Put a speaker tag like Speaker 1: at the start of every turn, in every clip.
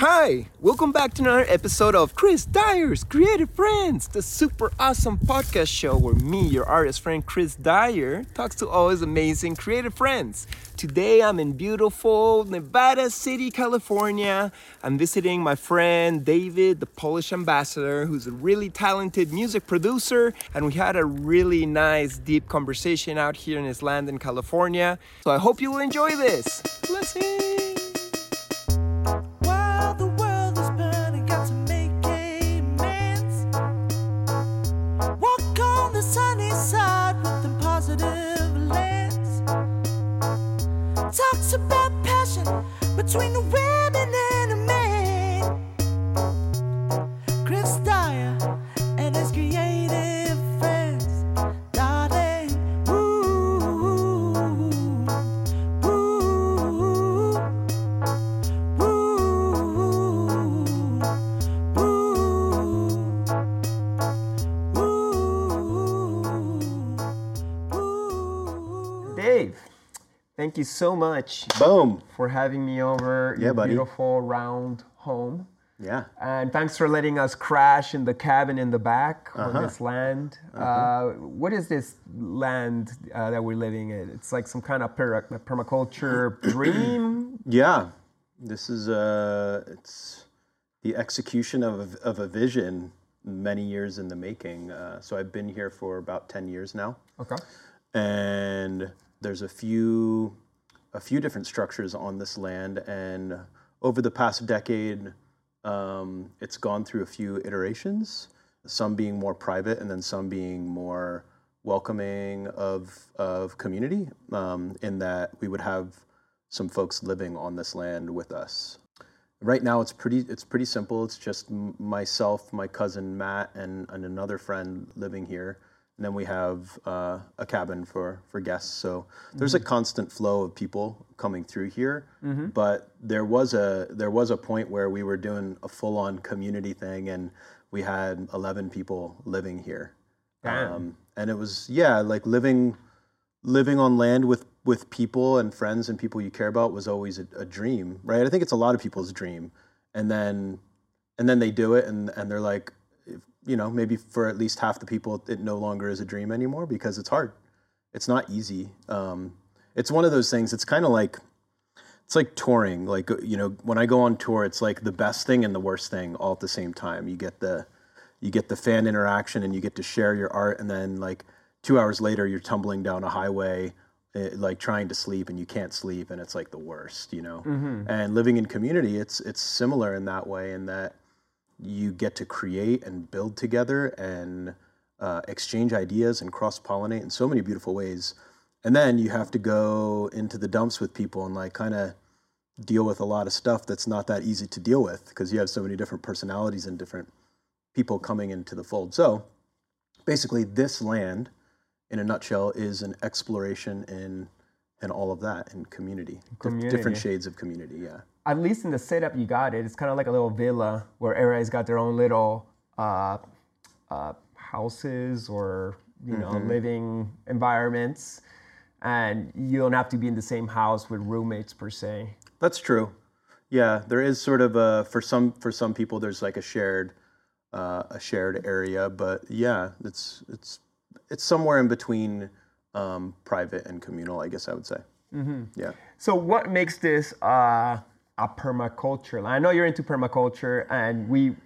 Speaker 1: Hi, welcome back to another episode of Chris Dyer's Creative Friends, the super awesome podcast show where me, your artist friend Chris Dyer, talks to all his amazing creative friends. Today I'm in beautiful Nevada City, California. I'm visiting my friend David, the Polish ambassador, who's a really talented music producer, and we had a really nice, deep conversation out here in his land in California. So I hope you will enjoy this. Blessings!
Speaker 2: Between a
Speaker 1: thank you so much
Speaker 3: Boom.
Speaker 1: for having me over
Speaker 3: Yeah,
Speaker 1: your
Speaker 3: buddy.
Speaker 1: beautiful round home.
Speaker 3: Yeah.
Speaker 1: And thanks for letting us crash in the cabin in the back on
Speaker 3: Uh-huh.
Speaker 1: this land. uh what is this land uh, that we're living in? It's like some kind of per- permaculture dream.
Speaker 3: Yeah. This is uh it's the execution of a, of a vision many years in the making. Uh, so I've been here for about 10 years now.
Speaker 1: Okay.
Speaker 3: and there's a few a few different structures on this land and over the past decade um, it's gone through a few iterations some being more private and then some being more welcoming of of community um, in that we would have some folks living on this land with us. Right now it's pretty it's pretty simple. It's just myself my cousin matt and, and another friend living here and then we have uh, a cabin for for guests. So there's a constant flow of people coming through here but there was a there was a point where we were doing a full-on community thing and we had 11 people living here. Um, and it was yeah like living living on land with with people and friends and people you care about was always a, a dream right? I think it's a lot of people's dream. And then and then they do it and and they're like you know maybe for at least half the people it no longer is a dream anymore because it's hard. It's not easy. Um, it's one of those things it's kind of like it's like touring like you know when i go on tour it's like the best thing and the worst thing all at the same time. You get the you get the fan interaction and you get to share your art and then like two hours later you're tumbling down a highway eh, like trying to sleep and you can't sleep and it's like the worst you know? And living in community it's it's similar in that way in that you get to create and build together and uh, exchange ideas and cross pollinate in so many beautiful ways and then you have to go into the dumps with people and like kind of deal with a lot of stuff that's not that easy to deal with because you have so many different personalities and different people coming into the fold. So basically, this land, in a nutshell, is an exploration in in all of that in community, Dif- different shades of community. Yeah,
Speaker 1: At least in the setup you got it, it's kind of like a little villa where everybody's got their own little uh, uh, houses or you know
Speaker 3: Mm-hmm.
Speaker 1: living environments, and you don't have to be in the same house with roommates per se.
Speaker 3: that's true. Yeah, there is sort of a for some for some people there's like a shared uh, a shared area, but yeah, it's it's it's somewhere in between um, private and communal, I guess I would say. Mm-hmm. Yeah.
Speaker 1: So what makes this uh, a permaculture? I know you're into permaculture, and we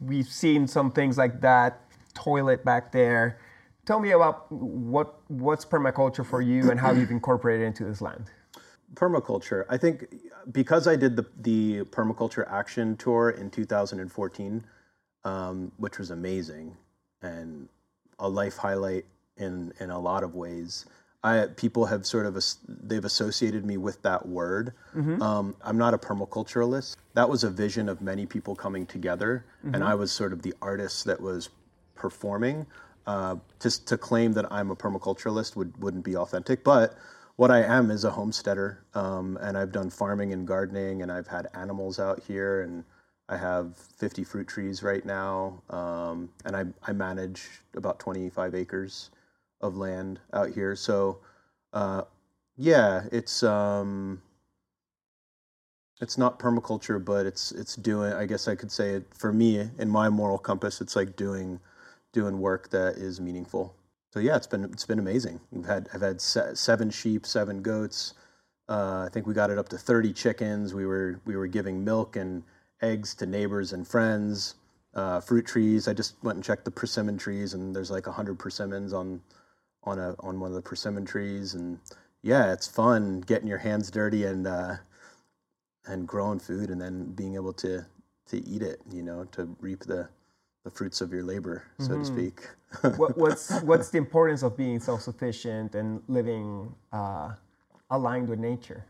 Speaker 1: we've seen some things like that toilet back there. Tell me about what what's permaculture for you and how you've incorporated into this land.
Speaker 3: permaculture i think because i did the, the permaculture action tour in 2014 um, which was amazing and a life highlight in in a lot of ways I, people have sort of as- they've associated me with that word. Um, I'm not a permaculturalist. That was a vision of many people coming together, and I was sort of the artist that was performing. Uh, just to claim that I'm a permaculturalist would wouldn't be authentic, but what I am is a homesteader, um, and I've done farming and gardening, and I've had animals out here, and I have 50 fruit trees right now, um, and I, I manage about 25 acres of land out here. So, uh, yeah, it's um, it's not permaculture, but it's it's doing. I guess I could say it for me in my moral compass. It's like doing doing work that is meaningful. So yeah, it's been it's been amazing. We've had I've had se- seven sheep, seven goats. Uh, I think we got it up to thirty chickens. We were we were giving milk and eggs to neighbors and friends. Uh, fruit trees. I just went and checked the persimmon trees, and there's like hundred persimmons on on a on one of the persimmon trees. And yeah, it's fun getting your hands dirty and uh, and growing food, and then being able to to eat it. You know, to reap the the fruits of your labor, so to speak.
Speaker 1: what, what's what's the importance of being self-sufficient and living uh, aligned with nature?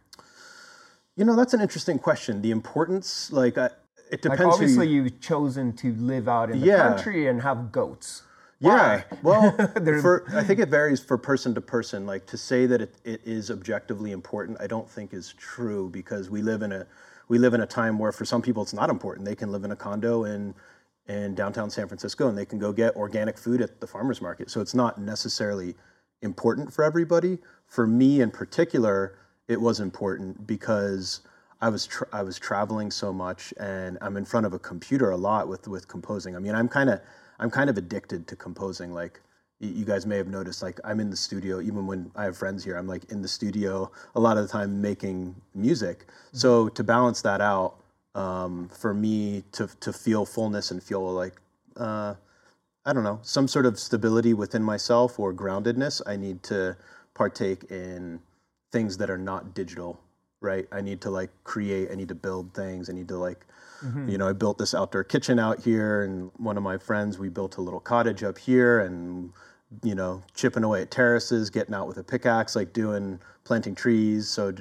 Speaker 3: You know, that's an interesting question. The importance, like, I, it depends.
Speaker 1: Like obviously,
Speaker 3: you,
Speaker 1: you've chosen to live out in the
Speaker 3: Yeah.
Speaker 1: country and have goats.
Speaker 3: Yeah. Well, for, I think it varies for person to person. Like to say that it, it is objectively important, I don't think is true because we live in a we live in a time where for some people it's not important. They can live in a condo in in downtown San Francisco and they can go get organic food at the farmers market. So it's not necessarily important for everybody. For me in particular, it was important because I was tra- I was traveling so much and I'm in front of a computer a lot with with composing. I mean, I'm kind of I'm kind of addicted to composing. Like you guys may have noticed, like I'm in the studio even when I have friends here. I'm like in the studio a lot of the time making music. So to balance that out, um, for me to to feel fullness and feel like uh, I don't know, some sort of stability within myself or groundedness, I need to partake in things that are not digital, right? I need to like create, I need to build things, I need to like, you know, I built this outdoor kitchen out here, and one of my friends, we built a little cottage up here, and you know, chipping away at terraces, getting out with a pickaxe, like doing planting trees. So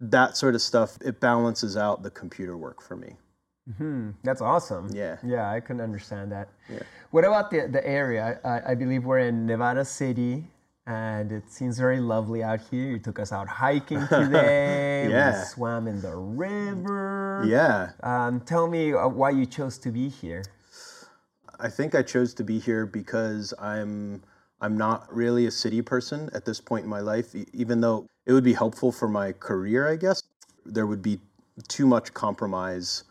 Speaker 3: that sort of stuff, it balances out the computer work for me.
Speaker 1: Hmm, that's awesome.
Speaker 3: Yeah.
Speaker 1: Yeah, I can understand that. What about the, the area? I, I believe we're in Nevada City and it seems very lovely out here. You took us out hiking today.
Speaker 3: Yeah.
Speaker 1: We swam in the river.
Speaker 3: Yeah.
Speaker 1: Um, tell me uh, why you chose to be here.
Speaker 3: I think I chose to be here because I'm I'm not really a city person at this point in my life. Even though it would be helpful for my career, I guess there would be too much compromise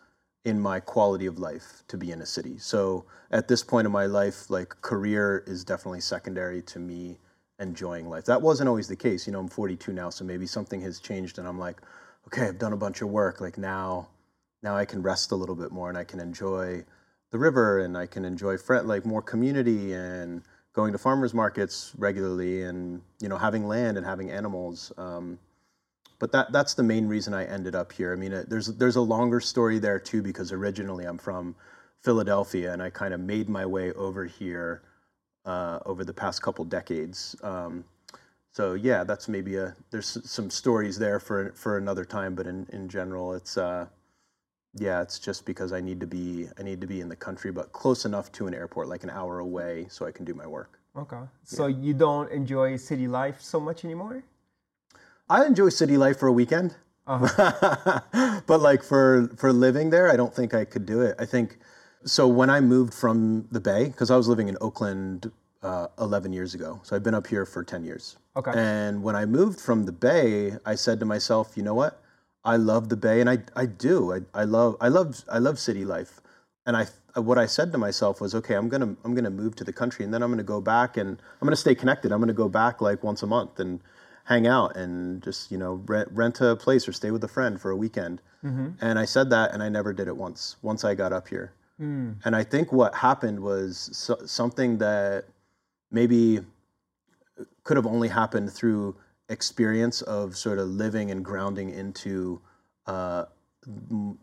Speaker 3: in my quality of life to be in a city. So at this point in my life, like career is definitely secondary to me enjoying life. That wasn't always the case. You know, I'm 42 now, so maybe something has changed, and I'm like, okay, I've done a bunch of work. Like now, now I can rest a little bit more, and I can enjoy the river, and I can enjoy like more community and going to farmers markets regularly, and you know, having land and having animals. Um, but that that's the main reason I ended up here. I mean, uh, there's there's a longer story there too because originally I'm from Philadelphia and I kind of made my way over here uh, over the past couple decades. Um, so yeah, that's maybe a there's some stories there for for another time. But in in general, it's uh, yeah, it's just because I need to be I need to be in the country, but close enough to an airport, like an hour away, so I can do my work.
Speaker 1: Okay. So you don't enjoy city life so much anymore?
Speaker 3: I enjoy city life for a weekend, but like for for living there, I don't think I could do it. I think so. When I moved from the Bay, because I was living in Oakland uh, 11 years ago, so I've been up here for 10 years.
Speaker 1: Okay.
Speaker 3: And when I moved from the Bay, I said to myself, you know what? I love the Bay, and I I do. I, I love I love I love city life. And I what I said to myself was, okay, I'm gonna I'm gonna move to the country, and then I'm gonna go back, and I'm gonna stay connected. I'm gonna go back like once a month and hang out and just you know rent, rent a place or stay with a friend for a weekend. And I said that, and I never did it once. Once I got up here, and I think what happened was so, something that maybe could have only happened through experience of sort of living and grounding into, uh,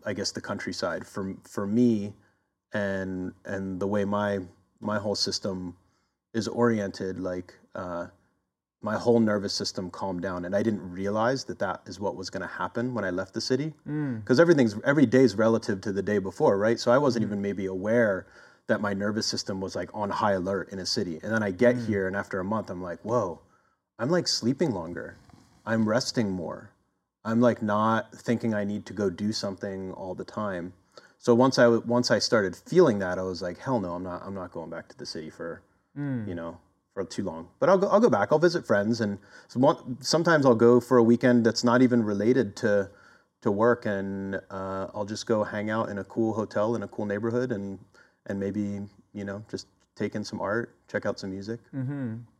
Speaker 3: I guess, the countryside. For for me, and and the way my my whole system is oriented, like uh, my whole nervous system calmed down, and I didn't realize that that is what was going to happen when I left the city, mm. because everything's every day is relative to the day before, right? So I wasn't mm. even maybe aware that my nervous system was like on high alert in a city, and then I get mm. here, and after a month, I'm like, whoa, I'm like sleeping longer, I'm resting more, I'm like not thinking I need to go do something all the time. So once i once I started feeling that, I was like, hell no, I'm not I'm not going back to the city for you know for too long. But I'll go I'll go back. I'll visit friends, and sometimes I'll go for a weekend that's not even related to to work, and uh, I'll just go hang out in a cool hotel in a cool neighborhood, and and maybe you know just take in some art, check out some music.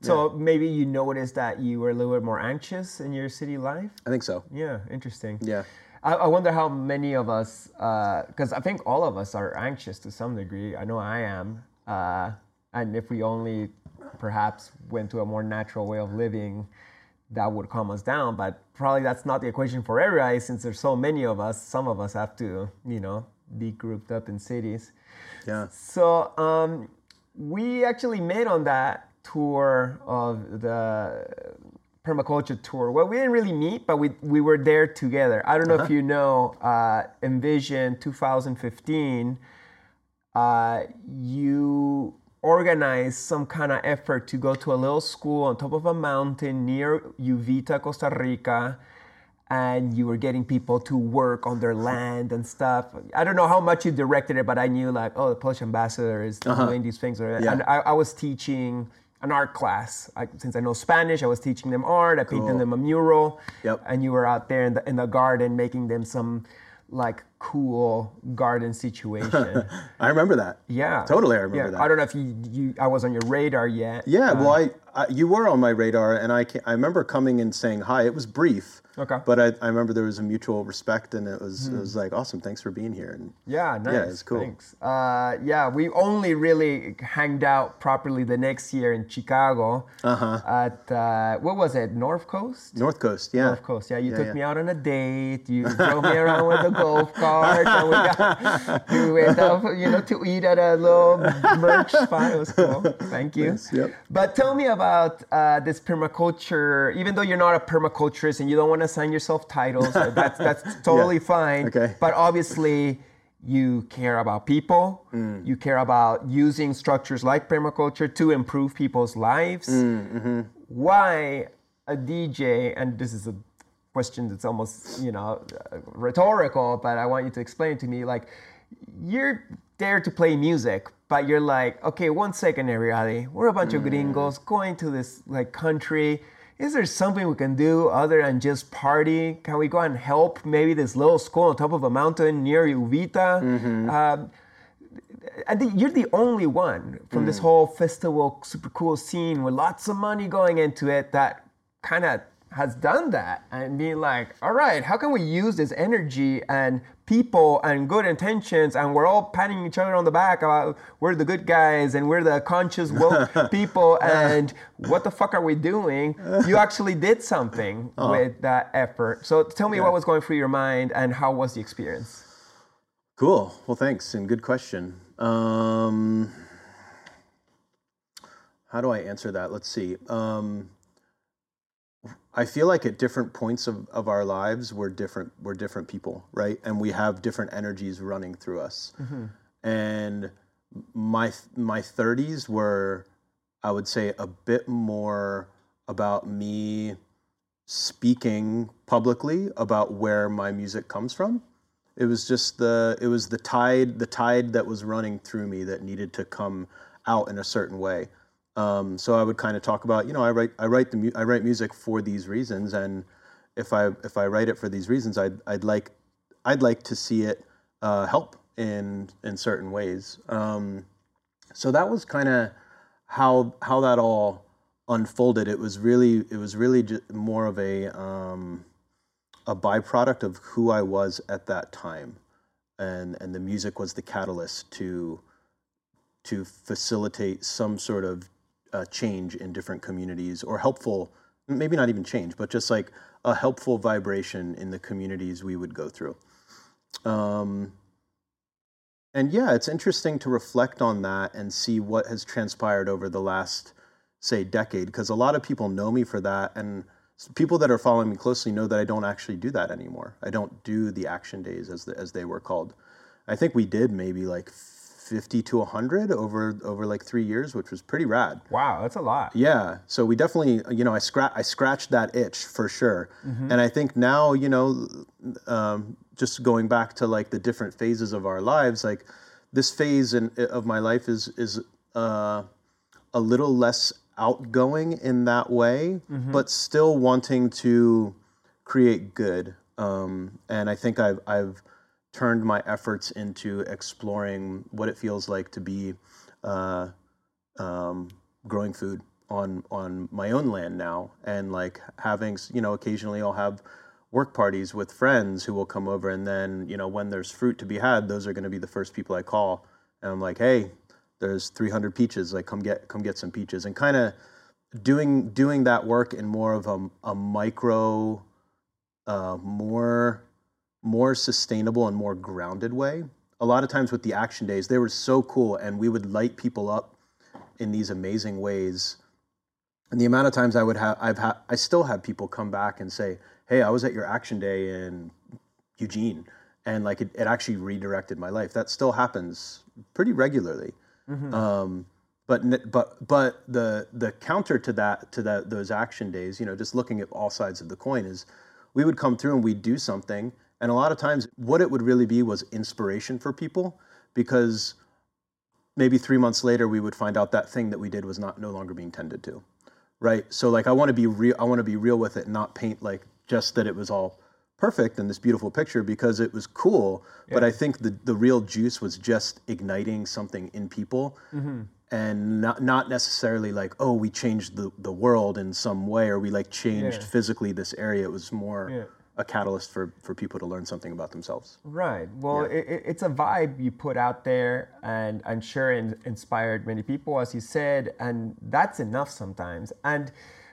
Speaker 1: So maybe you noticed that you were a little bit more anxious in your city life.
Speaker 3: I think so.
Speaker 1: Yeah, interesting.
Speaker 3: Yeah.
Speaker 1: I, I wonder how many of us, because I think all of us are anxious to some degree. I know I am. Uh, and if we only perhaps went to a more natural way of living, that would calm us down. But probably that's not the equation for everybody since there's so many of us. Some of us have to, you know, be grouped up in cities.
Speaker 3: Yeah.
Speaker 1: So um, we actually met on that tour of the permaculture tour. Well, we didn't really meet, but we, we were there together. I don't know if you know, uh, Envision 2015, uh, you organized some kind of effort to go to a little school on top of a mountain near Uvita, Costa Rica. And you were getting people to work on their land and stuff. I don't know how much you directed it, but I knew like, oh, the Polish ambassador is uh-huh. doing these things.
Speaker 3: Yeah.
Speaker 1: And I, I was teaching an art class. I, since I know Spanish, I was teaching them art. I painted them a mural.
Speaker 3: Yep.
Speaker 1: And you were out there in the, in the garden making them some like cool garden situation.
Speaker 3: I remember that.
Speaker 1: yeah.
Speaker 3: Totally, I remember
Speaker 1: yeah.
Speaker 3: that.
Speaker 1: I don't know if you, you I was on your radar yet.
Speaker 3: Yeah, well, uh, I, I you were on my radar, and I can, I remember coming and saying hi. It was brief.
Speaker 1: Okay.
Speaker 3: But I, I remember there was a mutual respect, and it was it was like awesome. Thanks for being here. And
Speaker 1: Yeah, nice.
Speaker 3: it's cool.
Speaker 1: Thanks. Uh, yeah, we only really hanged out properly the next year in Chicago
Speaker 3: Uh-huh.
Speaker 1: at uh, what was it, North Coast?
Speaker 3: North Coast, yeah.
Speaker 1: North Coast. Yeah, you
Speaker 3: Yeah,
Speaker 1: took
Speaker 3: yeah.
Speaker 1: me out on a date. You drove me around with a golf cart. And we, got, we went out, you know, to eat at a little merch spot. It was cool. Thank you.
Speaker 3: Nice, yep.
Speaker 1: But tell me about uh, this permaculture. Even though you're not a permaculturist and you don't want to assign yourself titles, that's that's totally fine.
Speaker 3: Okay.
Speaker 1: But obviously. You care about people.
Speaker 3: Mm.
Speaker 1: You care about using structures like permaculture to improve people's lives
Speaker 3: Mm, mm-hmm.
Speaker 1: why a DJ, and this is a question that's almost, you know, rhetorical, but I want you to explain to me, like, you're there to play music, but you're like, okay, one second, everybody, we're a bunch of gringos going to this, like, country. Is there something we can do other than just party? Can we go and help maybe this little school on top of a mountain near Uvita? Mm-hmm. Um, I think you're the only one from this mm. whole festival super cool scene with lots of money going into it that kind of has done that and be like, all right, how can we use this energy and people and good intentions and we're all patting each other on the back about we're the good guys and we're the conscious woke people and what the fuck are we doing? You actually did something with that effort. So tell me what was going through your mind and how was the experience?
Speaker 3: Cool. Well, thanks, and good question. Um, how do I answer that? Let's see. Um, I feel like at different points of, of our lives, we're different. We're different people, right? And we have different energies running through us. Mm-hmm. And my my thirties were, I would say, a bit more about me speaking publicly about where my music comes from it was just the it was the tide the tide that was running through me that needed to come out in a certain way um, so i would kind of talk about you know i write i write the mu- i write music for these reasons and if i if i write it for these reasons i'd i'd like i'd like to see it uh, help in in certain ways. Um, so that was kind of how how that all unfolded. It was really it was really more of a um, a byproduct of who I was at that time, and and the music was the catalyst to to facilitate some sort of uh, change in different communities or helpful, maybe not even change, but just like a helpful vibration in the communities we would go through. Um, and yeah, it's interesting to reflect on that and see what has transpired over the last, say, decade, because a lot of people know me for that, and people that are following me closely know that I don't actually do that anymore. I don't do the action days as the, as they were called. I think we did maybe like 50 to 100 over over like 3 years, which was pretty rad.
Speaker 1: Wow, that's a lot.
Speaker 3: Yeah, so we definitely, you know, I scratch, I scratched that itch for sure, and I think now, you know, um, just going back to like the different phases of our lives, like this phase in, of my life is is uh, a little less outgoing in that way, but still wanting to create good um, and I think I've I've turned my efforts into exploring what it feels like to be uh, um, growing food on on my own land now, and like having you know occasionally I'll have work parties with friends who will come over, and then you know when there's fruit to be had, those are going to be the first people I call, and I'm like, hey, there's 300 peaches, like come get come get some peaches, and kind of doing doing that work in more of a, a micro, uh, more more sustainable and more grounded way. A lot of times with the action days, they were so cool, and we would light people up in these amazing ways. And the amount of times I would have, I've had, I still have people come back and say, "Hey, I was at your action day in Eugene, and like it, it actually redirected my life." That still happens pretty regularly. Um, but but but the the counter to that to that those action days, you know, just looking at all sides of the coin is, we would come through and we'd do something, and a lot of times what it would really be was inspiration for people because maybe three months later we would find out that thing that we did was not no longer being tended to right? So like i want to be real i want to be real with it not paint like just that it was all perfect in this beautiful picture because it was cool. But i think the, the real juice was just igniting something in people mm-hmm. and not, not necessarily like oh we changed the, the world in some way or we like changed
Speaker 1: Yeah.
Speaker 3: physically this area. It was more
Speaker 1: Yeah.
Speaker 3: A catalyst for, for people to learn something about themselves
Speaker 1: Right. Well, it, it- it's a vibe you put out there, and I'm sure it inspired many people, as you said, and that's enough sometimes. And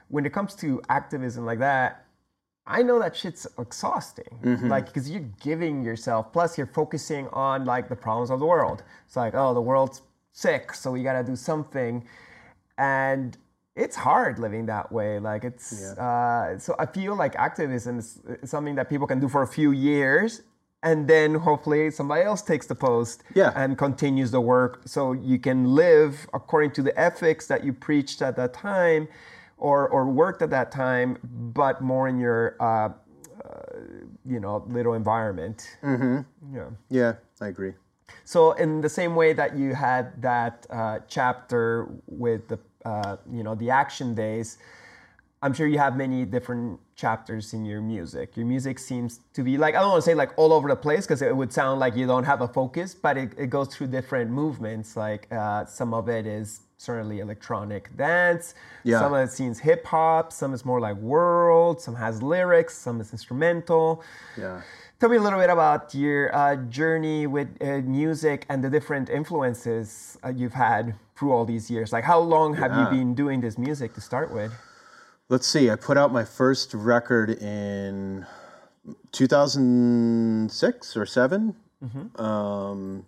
Speaker 1: when it comes to activism like that, I know that shit's exhausting. Mm-hmm. Like, because you're giving yourself, plus you're focusing on like the problems of the world. It's like, oh, the world's sick, so we gotta do something, and it's hard living that way. Like it's uh, so I feel like activism is, is something that people can do for a few years, and then hopefully somebody else takes the post
Speaker 3: Yeah.
Speaker 1: and continues the work, so you can live according to the ethics that you preached at that time, or or worked at that time, but more in your uh, uh, you know little environment. Mm-hmm. Yeah.
Speaker 3: yeah i agree
Speaker 1: So in the same way that you had that uh, chapter with the uh, you know the action days, I'm sure you have many different chapters in your music. Your music seems to be like I don't want to say like all over the place because it would sound like you don't have a focus, but it, it goes through different movements. Like uh, some of it is certainly electronic dance.
Speaker 3: Yeah.
Speaker 1: Some of it seems hip hop. Some is more like world. Some has lyrics. Some is instrumental.
Speaker 3: yeah
Speaker 1: Tell me a little bit about your uh, journey with uh, music and the different influences uh, you've had through all these years. Like, how long have you been doing this music to start with?
Speaker 3: Let's see. I put out my first record in 2006 or 7 Um,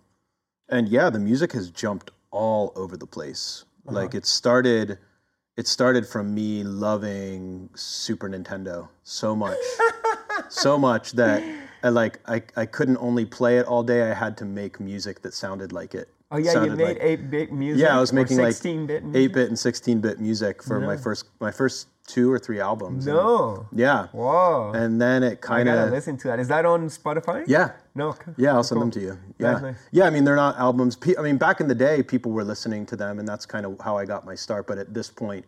Speaker 3: and yeah, the music has jumped all over the place. Like it started, it started from me loving Super Nintendo so much, so much that I like I, I couldn't only play it all day. I had to make music that sounded like it.
Speaker 1: Oh yeah, you made
Speaker 3: like-
Speaker 1: eight bit music.
Speaker 3: yeah, I was making like
Speaker 1: 16-bit music?
Speaker 3: eight bit and sixteen bit music for my first my first two or three albums. And-
Speaker 1: No.
Speaker 3: yeah.
Speaker 1: Whoa.
Speaker 3: And then it kind
Speaker 1: gotta
Speaker 3: of
Speaker 1: listen to that. Is that on Spotify?
Speaker 3: yeah.
Speaker 1: No. okay.
Speaker 3: Yeah, I'll send
Speaker 1: Cool.
Speaker 3: them to you. Yeah,
Speaker 1: nice.
Speaker 3: yeah. I mean, they're not albums. I mean, back in the day, people were listening to them, and that's kind of how I got my start. But at this point,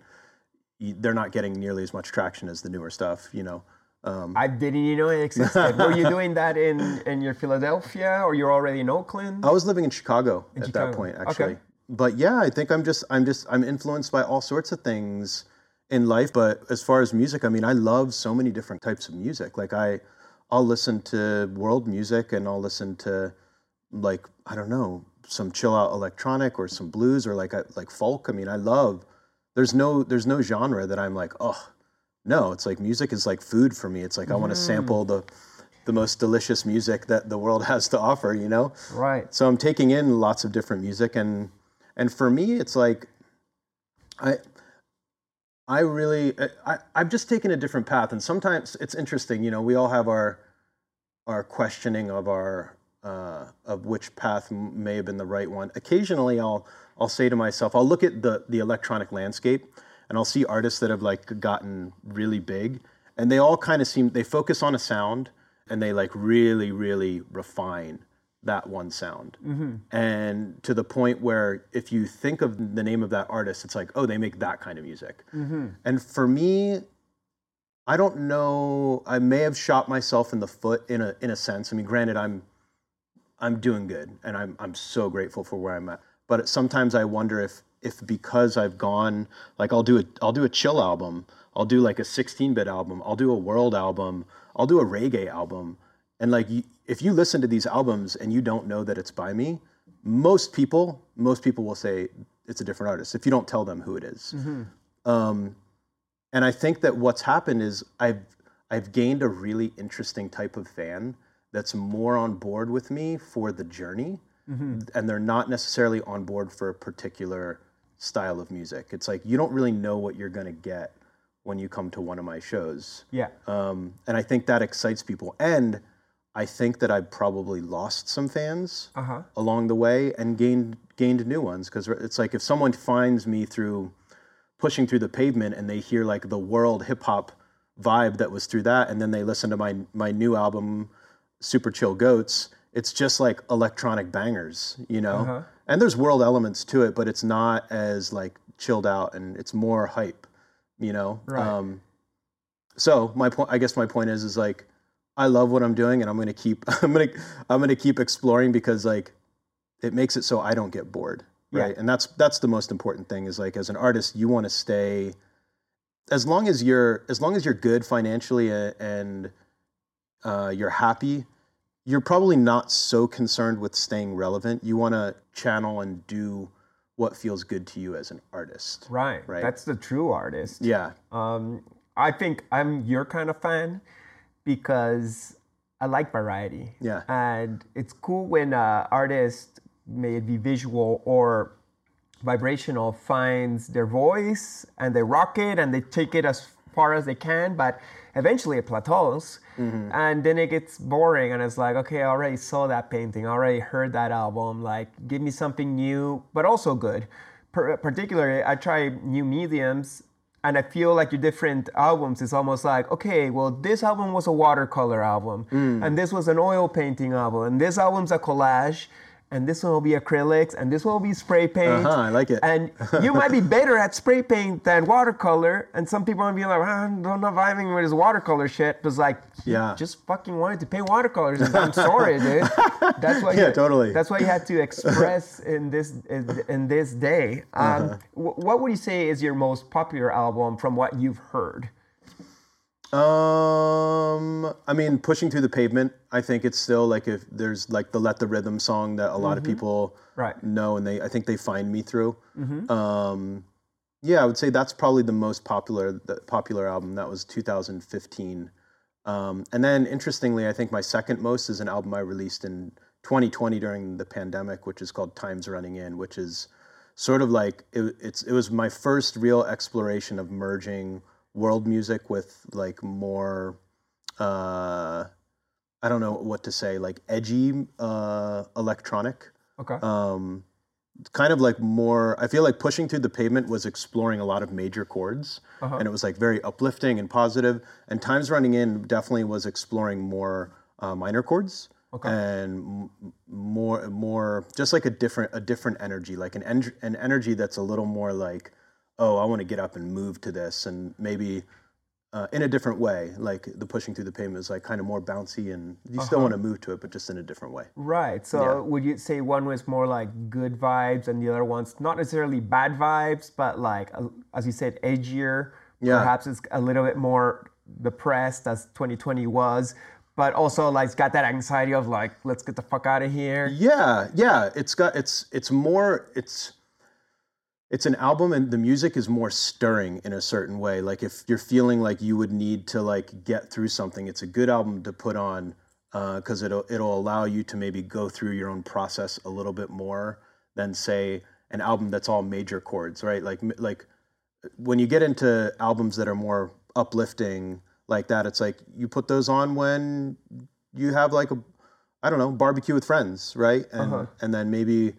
Speaker 3: they're not getting nearly as much traction as the newer stuff. You know, um,
Speaker 1: I didn't even know it existed. Were you doing that in in your Philadelphia or you're already in Oakland?
Speaker 3: I was living in Chicago at
Speaker 1: Chicago.
Speaker 3: that point,
Speaker 1: Okay.
Speaker 3: actually. But yeah, I think I'm just I'm just I'm influenced by all sorts of things in life. But as far as music, I mean, I love so many different types of music. Like I, I'll listen to world music, and I'll listen to like I don't know some chill out electronic or some blues or like like folk. I mean, I love. There's no there's no genre that I'm like oh no. It's like music is like food for me. It's like I want to sample the the most delicious music that the world has to offer. You know.
Speaker 1: Right.
Speaker 3: So I'm taking in lots of different music and and for me it's like I I really I, I've just taken a different path and sometimes it's interesting, you know, we all have our our questioning of our uh, of which path m- may have been the right one. Occasionally I'll I'll say to myself, I'll look at the the electronic landscape and I'll see artists that have like gotten really big and they all kind of seem they focus on a sound and they like really really refine that one sound mm-hmm. and to the point where if you think of the name of that artist it's like oh they make that kind of music mm-hmm. and for me I don't know. I may have shot myself in the foot in a in a sense. I mean, granted, I'm I'm doing good, and I'm I'm so grateful for where I'm at. But sometimes I wonder if if because I've gone like I'll do a I'll do a chill album, I'll do like a 16-bit album, I'll do a world album, I'll do a reggae album, and like if you listen to these albums and you don't know that it's by me, most people most people will say it's a different artist if you don't tell them who it is. Um, and I think that what's happened is I've I've gained a really interesting type of fan that's more on board with me for the journey, and they're not necessarily on board for a particular style of music. It's like you don't really know what you're gonna get when you come to one of my shows,
Speaker 1: Yeah.
Speaker 3: um, and I think that excites people. And I think that I've probably lost some fans
Speaker 1: Uh huh.
Speaker 3: along the way and gained gained new ones because it's like if someone finds me through pushing through the pavement and they hear like the world hip hop vibe that was through that and then they listen to my my new album super chill goats it's just like electronic bangers you know
Speaker 1: Uh-huh.
Speaker 3: And there's world elements to it but it's not as like chilled out and it's more hype you know?
Speaker 1: Right.
Speaker 3: um so my point i guess my point is is like i love what i'm doing and i'm gonna keep i'm gonna i'm gonna keep exploring because like it makes it so i don't get bored right? And that's that's the most important thing is like as an artist you want to stay as long as you're as long as you're good financially and uh, you're happy you're probably not so concerned with staying relevant you want to channel and do what feels good to you as an artist
Speaker 1: Right.
Speaker 3: Right.
Speaker 1: That's the true artist.
Speaker 3: yeah
Speaker 1: Um, I think I'm your kind of fan because I like variety.
Speaker 3: Yeah.
Speaker 1: And it's cool when an artist, may it be visual or vibrational, finds their voice and they rock it and they take it as far as they can, but eventually it plateaus. Mm-hmm. And then it gets boring and it's like, okay, I already saw that painting, I already heard that album. Like, give me something new, but also good. Per- particularly, I try new mediums and I feel like your different albums is almost like, okay, well, this album was a watercolor album, mm. and this was an oil painting album, and this album's a collage, and this one will be acrylics, and this one will be spray paint.
Speaker 3: Uh-huh, I like it.
Speaker 1: And you might be better at spray paint than watercolor, and some people might be like, "Ah, I'm not vibing with this watercolor shit. But it's like,
Speaker 3: Yeah.
Speaker 1: just fucking wanted to paint watercolors. And I'm sorry, dude. That's what
Speaker 3: Yeah,
Speaker 1: you,
Speaker 3: totally.
Speaker 1: That's what you had to express in this in, in this day. Um,
Speaker 3: Uh-huh.
Speaker 1: wh- what would you say is your most popular album from what you've heard?
Speaker 3: Um, I mean, pushing through the pavement. I think it's still like if there's like the "Let the Rhythm" song that a lot of people
Speaker 1: Right.
Speaker 3: know, and they I think they find me through. Um, yeah, I would say that's probably the most popular the popular album. That was 2015. Um, and then interestingly, I think my second most is an album I released in 2020 during the pandemic, which is called "Times Running In," which is sort of like it, it's it was my first real exploration of merging world music with like more uh I don't know what to say, like edgy uh electronic.
Speaker 1: Okay.
Speaker 3: Um kind of like more I feel like pushing through the pavement was exploring a lot of major chords
Speaker 1: Uh-huh.
Speaker 3: and it was like very uplifting and positive and times running in definitely was exploring more uh, minor chords
Speaker 1: Okay.
Speaker 3: and m- more more just like a different a different energy like an en- an energy that's a little more like oh I want to get up and move to this and maybe uh, in a different way like the pushing through the pavement is like kind of more bouncy and you still
Speaker 1: Uh-huh.
Speaker 3: want to move to it but just in a different way
Speaker 1: Right. So
Speaker 3: Yeah.
Speaker 1: would you say one was more like good vibes and the other one's not necessarily bad vibes, but like, as you said, edgier?
Speaker 3: Yeah.
Speaker 1: Perhaps it's a little bit more depressed as 2020 was, but also like it's got that anxiety of like, let's get the fuck out of here.
Speaker 3: Yeah, yeah. It's got it's it's more it's it's an album and the music is more stirring in a certain way. Like if you're feeling like you would need to like get through something, it's a good album to put on because it'll it'll allow you to maybe go through your own process a little bit more than say an album that's all major chords, right? Like like when you get into albums that are more uplifting like that, it's like you put those on when you have like a I don't know barbecue with friends, right? And
Speaker 1: Uh-huh.
Speaker 3: and then maybe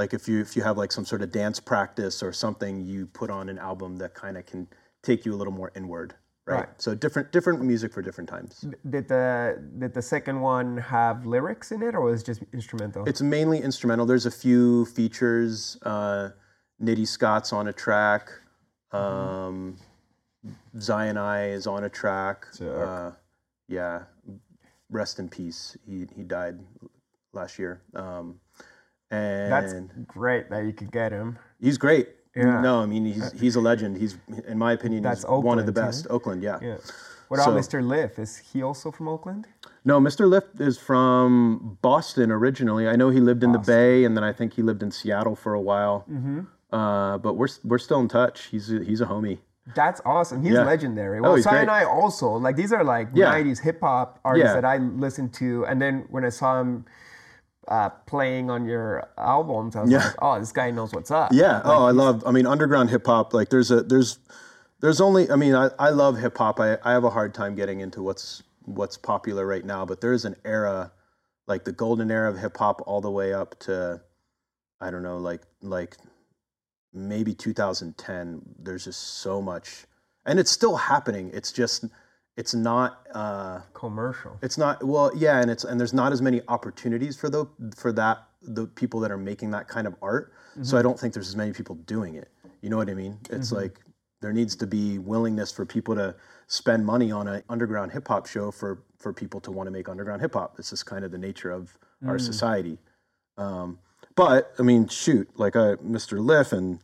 Speaker 3: like if you if you have like some sort of dance practice or something, you put on an album that kind of can take you a little more inward, right?
Speaker 1: Right.
Speaker 3: So different different music for different times.
Speaker 1: Did the did the second one have lyrics in it, or was it just instrumental?
Speaker 3: It's mainly instrumental. There's a few features. Uh, Nitty Scott's on a track. Um, Zion I is on a track. Uh, yeah, rest in peace. He he died last year. Um, and
Speaker 1: That's great that you could get him.
Speaker 3: he's great.
Speaker 1: Yeah.
Speaker 3: No, I mean he's he's a legend. He's in my opinion
Speaker 1: That's
Speaker 3: he's one of the
Speaker 1: Oakland,
Speaker 3: best. Oakland, yeah.
Speaker 1: Yeah. What about
Speaker 3: So-
Speaker 1: Mr. Lif? Is he also from Oakland?
Speaker 3: No, Mr. Lif is from Boston originally. I know he lived in the Bay, and then I think he lived in Seattle for a while. Mm-hmm. Uh, but we're we're still in touch. He's a, he's a homie.
Speaker 1: That's awesome. He's
Speaker 3: Yeah.
Speaker 1: legendary.
Speaker 3: Oh,
Speaker 1: Well,
Speaker 3: he's
Speaker 1: Zion I also like these are like
Speaker 3: Yeah.
Speaker 1: '90s hip hop artists
Speaker 3: Yeah.
Speaker 1: that I listened to, and then when I saw him uh, playing on your albums, I was
Speaker 3: Yeah.
Speaker 1: like, "Oh, this guy knows what's up."
Speaker 3: Yeah. oh, I love. I mean, underground hip hop. Like, there's a there's there's only. I mean, I, I love hip hop. I I have a hard time getting into what's what's popular right now. But there's an era, like the golden era of hip hop, all the way up to, I don't know, like like maybe 2010. There's just so much, and it's still happening. It's just it's not. Uh,
Speaker 1: commercial.
Speaker 3: it's not well, yeah, and it's and there's not as many opportunities for the for that the people that are making that kind of art. So I don't think there's as many people doing it. You know what I mean? It's like there needs to be willingness for people to spend money on an underground hip hop show for for people to want to make underground hip hop. It's just kind of the nature of our society. Um, but I mean, shoot, like I, Mr. Lif and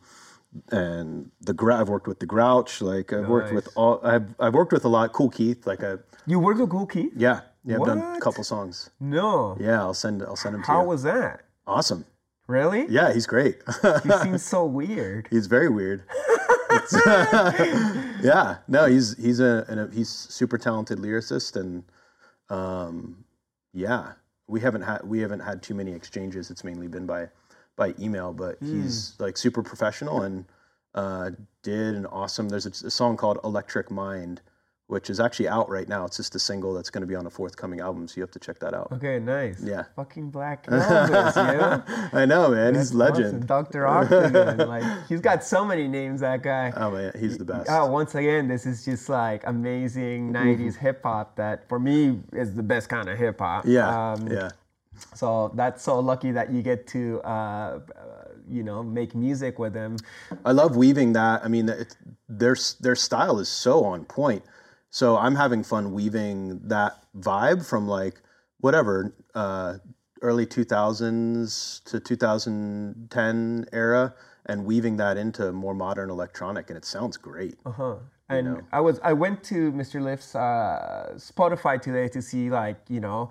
Speaker 3: and the I've worked with the Grouch. Like I've worked with all. I've I've worked with a lot. Kool Keith. Like I
Speaker 1: You worked with Kool Keith?
Speaker 3: yeah yeah. I've done a couple songs.
Speaker 1: No.
Speaker 3: Yeah, I'll send I'll send him to
Speaker 1: How
Speaker 3: you.
Speaker 1: was that?
Speaker 3: awesome.
Speaker 1: Really?
Speaker 3: Yeah, he's great.
Speaker 1: He seems so weird.
Speaker 3: he's very weird. Yeah, no, he's he's a, an, a he's super talented lyricist, and um, yeah, we haven't had we haven't had too many exchanges. It's mainly been by by email, but he's like super professional and uh, did an awesome. There's a, a song called Electric Mind, which is actually out right now. It's just a single that's going to be on a forthcoming album, so you have to check that out.
Speaker 1: Okay, nice.
Speaker 3: Yeah.
Speaker 1: Fucking Black Elvis.
Speaker 3: I know, man.
Speaker 1: That's
Speaker 3: he's legend.
Speaker 1: awesome. Dr. Octagon. like he's got so many names, that guy.
Speaker 3: Oh man, he's the best.
Speaker 1: Oh, once again, this is just like amazing
Speaker 3: Mm-hmm.
Speaker 1: 90s hip hop that for me is the best kind of hip hop.
Speaker 3: Yeah,
Speaker 1: Um,
Speaker 3: yeah.
Speaker 1: So that's so lucky that you get to, uh, uh, you know, make music with him.
Speaker 3: I love weaving that. I mean, it, their their style is so on point. So I'm having fun weaving that vibe from like whatever uh, early 2000s to 2010 era, and weaving that into more modern electronic, and it sounds great.
Speaker 1: Uh-huh. And I was I went to Mr. Lif's uh, Spotify today to see like you know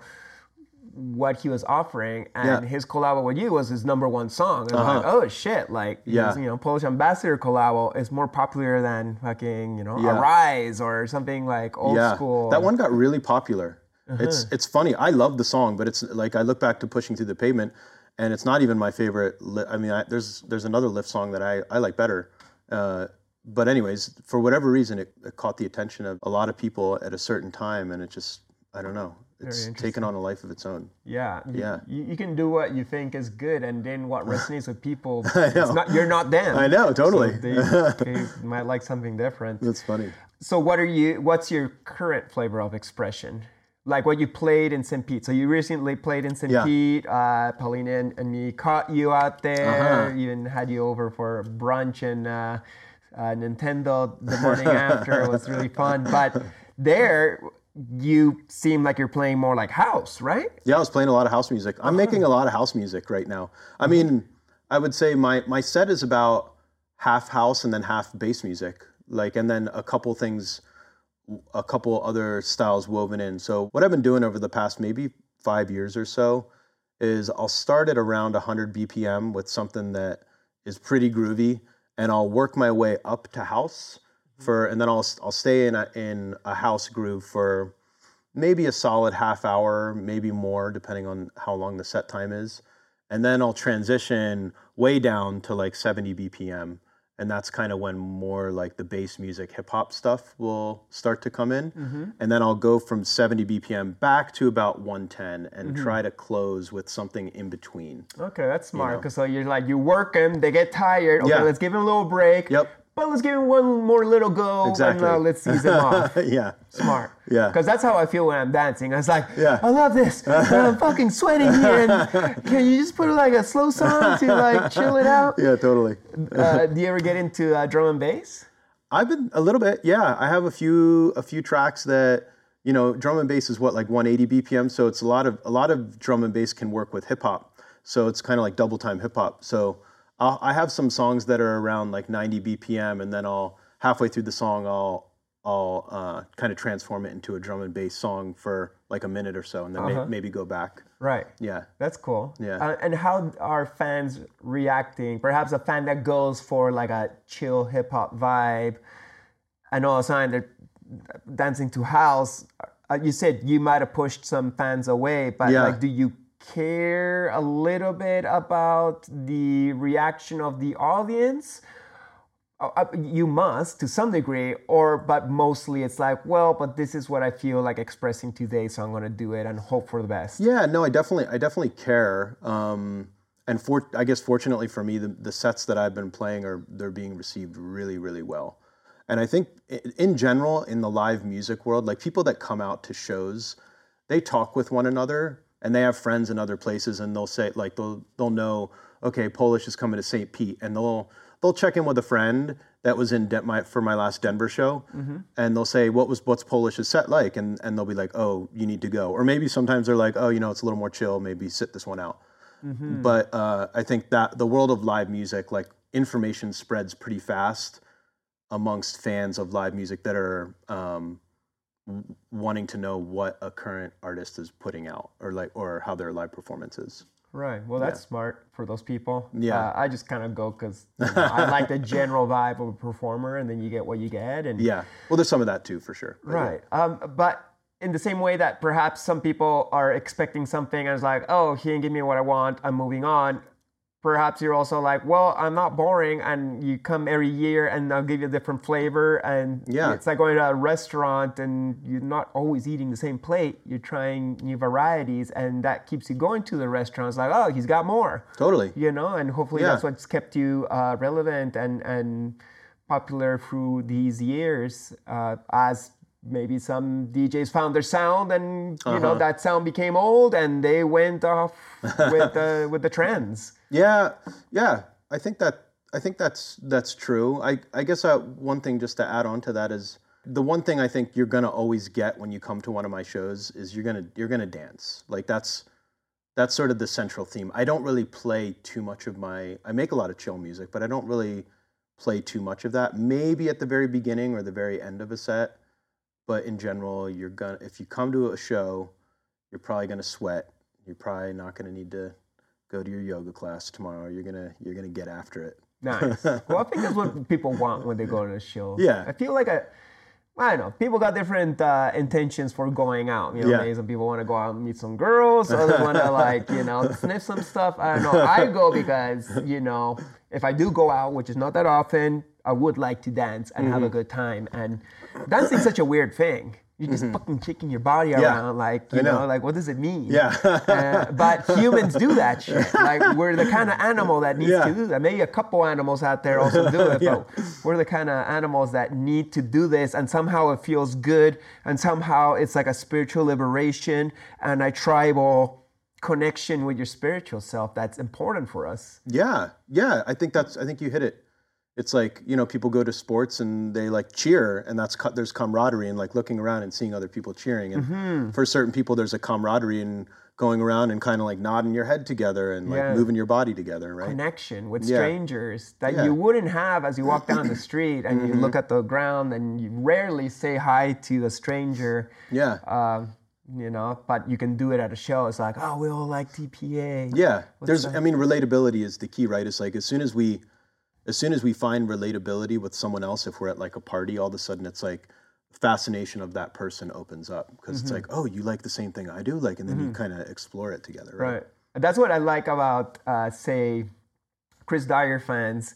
Speaker 1: what he was offering, and
Speaker 3: Yeah.
Speaker 1: his collab with you was his number one song. And I'm like, oh shit! Like,
Speaker 3: Yeah.
Speaker 1: you know, Polish Ambassador collab is more popular than fucking you know
Speaker 3: Yeah.
Speaker 1: Arise or something like old
Speaker 3: yeah,
Speaker 1: school.
Speaker 3: that one got really popular.
Speaker 1: Uh-huh.
Speaker 3: It's it's funny. I love the song, but it's like I look back to "Pushing Through the Pavement," and it's not even my favorite. Li- I mean, I, there's there's another Lif song that I I like better. Uh, but anyways, for whatever reason, it, it caught the attention of a lot of people at a certain time, and it just I don't know. It's taken on a life of its own.
Speaker 1: Yeah, you,
Speaker 3: Yeah.
Speaker 1: You, you can do what you think is good, and then what resonates with people. It's not, you're not them.
Speaker 3: I know, totally.
Speaker 1: So they, they might like something different.
Speaker 3: That's funny.
Speaker 1: So what are you? What's your current flavor of expression? Like what you played in St. Pete. So you recently played in St.
Speaker 3: Yeah.
Speaker 1: Pete. Uh, Paulina and, and me caught you out there.
Speaker 3: Uh-huh.
Speaker 1: Even had you over for brunch and uh, uh, Nintendo the morning after. It was really fun. But there, you seem like you're playing more like house, right?
Speaker 3: Yeah, I was playing a lot of house music. I'm uh-huh. making a lot of house music right now. I mm-hmm. mean, I would say my my set is about half house and then half bass music. Like, and then a couple things, a couple other styles woven in. So what I've been doing over the past maybe five years or so is I'll start at around 100 BPM with something that is pretty groovy, and I'll work my way up to house for, and then I'll I'll stay in a in a house groove for maybe a solid half hour, maybe more, depending on how long the set time is. And then I'll transition way down to like 70 BPM. And that's kind of when more like the bass music, hip hop stuff will start to come in. Mm-hmm. And then I'll go from 70 BPM back to about 110 and mm-hmm. try to close with something in between.
Speaker 1: Okay, that's smart. Cause so you're like you work them, they get tired. Okay,
Speaker 3: Yeah.
Speaker 1: let's give them a little break.
Speaker 3: Yep.
Speaker 1: But let's give them one more little go.
Speaker 3: Exactly.
Speaker 1: And uh, let's ease them off.
Speaker 3: yeah.
Speaker 1: Smart.
Speaker 3: Yeah.
Speaker 1: Because that's how I feel when I'm dancing. I was like,
Speaker 3: Yeah.
Speaker 1: I love this. I'm fucking sweating here. And can you just put like a slow song to like chill it out?
Speaker 3: Yeah, totally.
Speaker 1: Uh, do you ever get into uh, drum and bass?
Speaker 3: I've been a little bit, yeah. I have a few a few tracks that you know, drum and bass is what like 180 BPM, so it's a lot of a lot of drum and bass can work with hip hop. So it's kind of like double time hip hop. So I'll, I have some songs that are around like 90 BPM, and then I'll halfway through the song I'll I'll uh, kind of transform it into a drum and bass song for like a minute or so, and then may- maybe go back.
Speaker 1: Right.
Speaker 3: Yeah.
Speaker 1: That's cool.
Speaker 3: Yeah.
Speaker 1: Uh, and how are fans reacting? Perhaps a fan that goes for like a chill hip hop vibe, and all of a sudden they're dancing to house. Uh, you said you might have pushed some fans away, but
Speaker 3: Yeah.
Speaker 1: like, do you care a little bit about the reaction of the audience? Uh, uh, you must to some degree or but mostly it's like well but this is what i feel like expressing today so i'm going to do it and hope for the best
Speaker 3: Yeah, no, I definitely, I definitely care. Um, and for, I guess fortunately for me, the, the sets that I've been playing are they're being received really, really well. And I think in general, in the live music world, like people that come out to shows, they talk with one another and they have friends in other places, and they'll say like they'll they'll know, okay, Polish is coming to St. Pete, and they'll they'll check in with a friend that was in De- my, for my last Denver show, and they'll say, "What was what's Polish's set like?" And and they'll be like, "Oh, you need to go." Or maybe sometimes they're like, "Oh, you know, it's a little more chill. Maybe sit this one out." But uh, I think that the world of live music, like information spreads pretty fast amongst fans of live music that are um, wanting to know what a current artist is putting out, or like, or how their live performance is.
Speaker 1: Right. Well, that's smart for those people.
Speaker 3: Yeah.
Speaker 1: Uh, I just kind of go because I like the general vibe of a performer, and then you get what you get. And
Speaker 3: Yeah. Well, there's some of that too, for sure. But yeah.
Speaker 1: Right. Um, but in the same way that perhaps some people are expecting something and it's like, oh, he didn't give me what I want, I'm moving on. Perhaps you're also like, well, I'm not boring, and you come every year and I'll give you a different flavor. And
Speaker 3: Yeah.
Speaker 1: it's like going to a restaurant and you're not always eating the same plate. You're trying new varieties, and that keeps you going to the restaurant. It's like, oh, he's got more
Speaker 3: Totally.
Speaker 1: you know and hopefully
Speaker 3: Yeah.
Speaker 1: that's what's kept you uh, relevant and and popular through these years uh, as maybe some DJs found their sound and you
Speaker 3: Uh-huh.
Speaker 1: know that sound became old and they went off with the with the trends
Speaker 3: Yeah, yeah. I think that I think that's that's true. I I guess uh, one thing just to add on to that is the one thing I think you're gonna always get when you come to one of my shows is you're gonna you're gonna dance. Like that's that's sort of the central theme. I don't really play too much of my. I make a lot of chill music, but I don't really play too much of that. Maybe at the very beginning or the very end of a set, but in general, you're gonna if you come to a show, you're probably gonna sweat. You're probably not gonna need to go to your yoga class tomorrow. You're gonna you're gonna get after it.
Speaker 1: nice well i think that's what people want when they go to a show
Speaker 3: Yeah.
Speaker 1: i feel like I. I don't know. People got different uh, intentions for going out. You know,
Speaker 3: Yeah.
Speaker 1: some people want to go out and meet some girls. Others want to like, you know, sniff some stuff. I don't know. I go because you know, if I do go out, which is not that often, I would like to dance and
Speaker 3: Mm-hmm.
Speaker 1: have a good time. And dancing's such a weird thing. You're just fucking kicking your body
Speaker 3: Mm-hmm. Yeah.
Speaker 1: around, like you know.
Speaker 3: know.
Speaker 1: like what does it mean?
Speaker 3: Yeah.
Speaker 1: Uh, but humans do that shit. Like we're the kind of animal that needs
Speaker 3: Yeah.
Speaker 1: to do that. Maybe a couple animals out there also do it, but we're the kind of animals that need to do this, and somehow it feels good, and somehow it's like a spiritual liberation and a tribal connection with your spiritual self that's important for us.
Speaker 3: Yeah, yeah. I think that's. I think you hit it. It's like you know, people go to sports and they like cheer, and that's there's camaraderie and like looking around and seeing other people cheering. And
Speaker 1: Mm-hmm.
Speaker 3: for certain people, there's a camaraderie in going around and kind of like nodding your head together and like
Speaker 1: Yeah.
Speaker 3: moving your body together, right?
Speaker 1: Connection with
Speaker 3: Yeah.
Speaker 1: strangers that
Speaker 3: Yeah.
Speaker 1: you wouldn't have as you walk down the street and you look at the ground and you rarely say hi to a stranger.
Speaker 3: Yeah,
Speaker 1: um, you know, but you can do it at a show. It's like, oh, we all like TPA.
Speaker 3: yeah. There's. I mean, relatability is the key, right? It's like as soon as we, as soon as we find relatability with someone else, if we're at like a party, all of a sudden it's like fascination of that person opens up because it's mm-hmm. like, oh, you like the same thing I do, like, and then you mm-hmm. kind of explore it together, right?
Speaker 1: Right. That's what I like about, uh, say, Chris Dyer fans.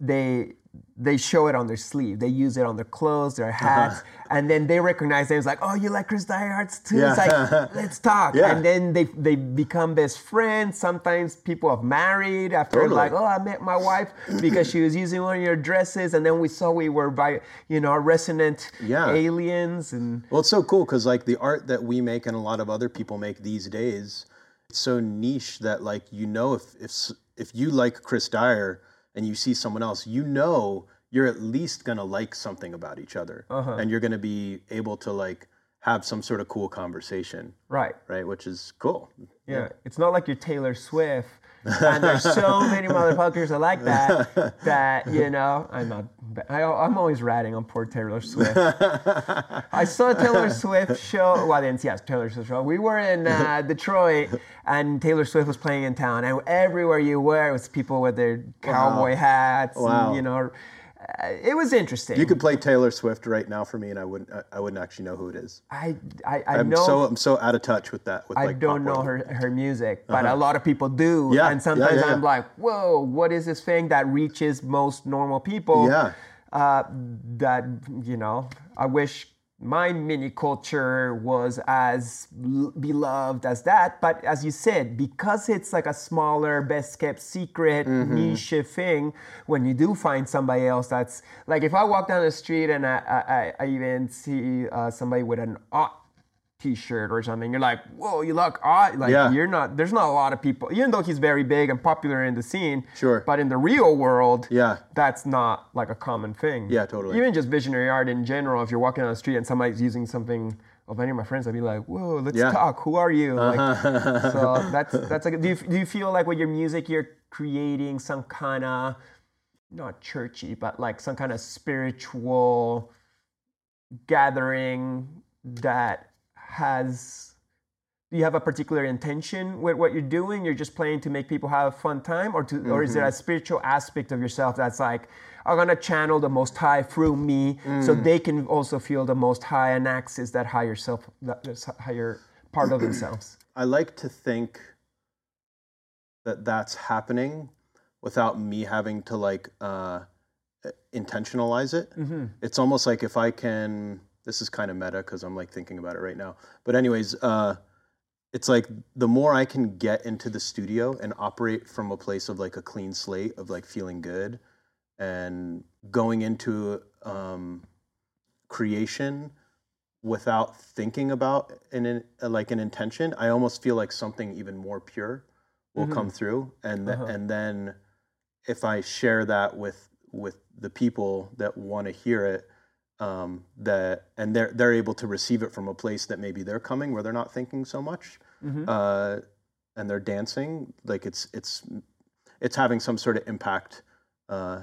Speaker 1: They they show it on their sleeve. They use it on their clothes, their uh-huh. hats, and then they recognize them. It's like, oh, you like Chris Dyer hats too? It's like, let's talk.
Speaker 3: Yeah.
Speaker 1: And then they they become best friends. Sometimes people have married after
Speaker 3: Totally.
Speaker 1: like, oh, I met my wife because she was using one of your dresses, and then we saw we were by you know resonant
Speaker 3: Yeah.
Speaker 1: aliens and
Speaker 3: Well, it's so cool because like the art that we make and a lot of other people make these days, it's so niche that like you know if if if you like Chris Dyer and you see someone else, you know you're at least gonna like something about each other,
Speaker 1: Uh-huh.
Speaker 3: and you're gonna be able to like have some sort of cool conversation,
Speaker 1: Right.
Speaker 3: right? Which is cool.
Speaker 1: Yeah. It's not like you're Taylor Swift. and there's so many motherfuckers that like that that you know I'm not I, I'm always ratting on poor Taylor Swift. I saw a Taylor Swift show. Well, see a Taylor Swift show. We were in uh, Detroit, and Taylor Swift was playing in town, and everywhere you were, it was people with their cowboy hats.
Speaker 3: Wow.
Speaker 1: And, you know, it was interesting.
Speaker 3: You could play Taylor Swift right now for me, and I wouldn't. I- wouldn't actually know who it is.
Speaker 1: I I, I
Speaker 3: I'm
Speaker 1: know.
Speaker 3: so I'm so out of touch with that. With
Speaker 1: I
Speaker 3: like
Speaker 1: don't know
Speaker 3: world.
Speaker 1: her, her music, but a lot of people do.
Speaker 3: Yeah,
Speaker 1: and sometimes
Speaker 3: yeah,
Speaker 1: I'm
Speaker 3: yeah.
Speaker 1: like, whoa, what is this thing that reaches most normal people?
Speaker 3: Yeah.
Speaker 1: Uh, that, you know, I wish my mini culture was as l- beloved as that. But as you said, because it's like a smaller, best kept secret,
Speaker 3: Mm-hmm.
Speaker 1: niche thing, when you do find somebody else that's like, if I walk down the street and I, I, I- even see uh, somebody with an art t-shirt or something you're like whoa you look odd like
Speaker 3: Yeah.
Speaker 1: you're not there's not a lot of people even though he's very big and popular in the scene
Speaker 3: Sure.
Speaker 1: but in the real world
Speaker 3: Yeah.
Speaker 1: that's not like a common thing
Speaker 3: Yeah, totally.
Speaker 1: even just visionary art in general if you're walking on the street and somebody's using something of any of my friends i'd be like whoa let's
Speaker 3: Yeah.
Speaker 1: talk who are you like, uh-huh. so that's that's like do you, do you feel like with your music you're creating some kind of not churchy but like some kind of spiritual gathering that has do you have a particular intention with what you're doing you're just playing to make people have a fun time or to or is there a mm-hmm. spiritual aspect of yourself that's like i'm gonna channel the most high through me so mm. they can also feel the most high and access that higher self that higher part of themselves
Speaker 3: I like to think that that's happening without me having to like uh, intentionalize it. Mm-hmm. It's almost like if I can. This is kind of meta because I'm like thinking about it right now. But anyways, uh, it's like the more I can get into the studio and operate from a place of like a clean slate of like feeling good and going into um, creation without thinking about an, like an intention, I almost feel like something even more pure will come through, and th- and then if I share that with with the people that want to hear it, um, that and they're they're able to receive it from a place that maybe they're coming where they're not thinking so much, uh, and they're dancing like it's it's it's having some sort of impact uh,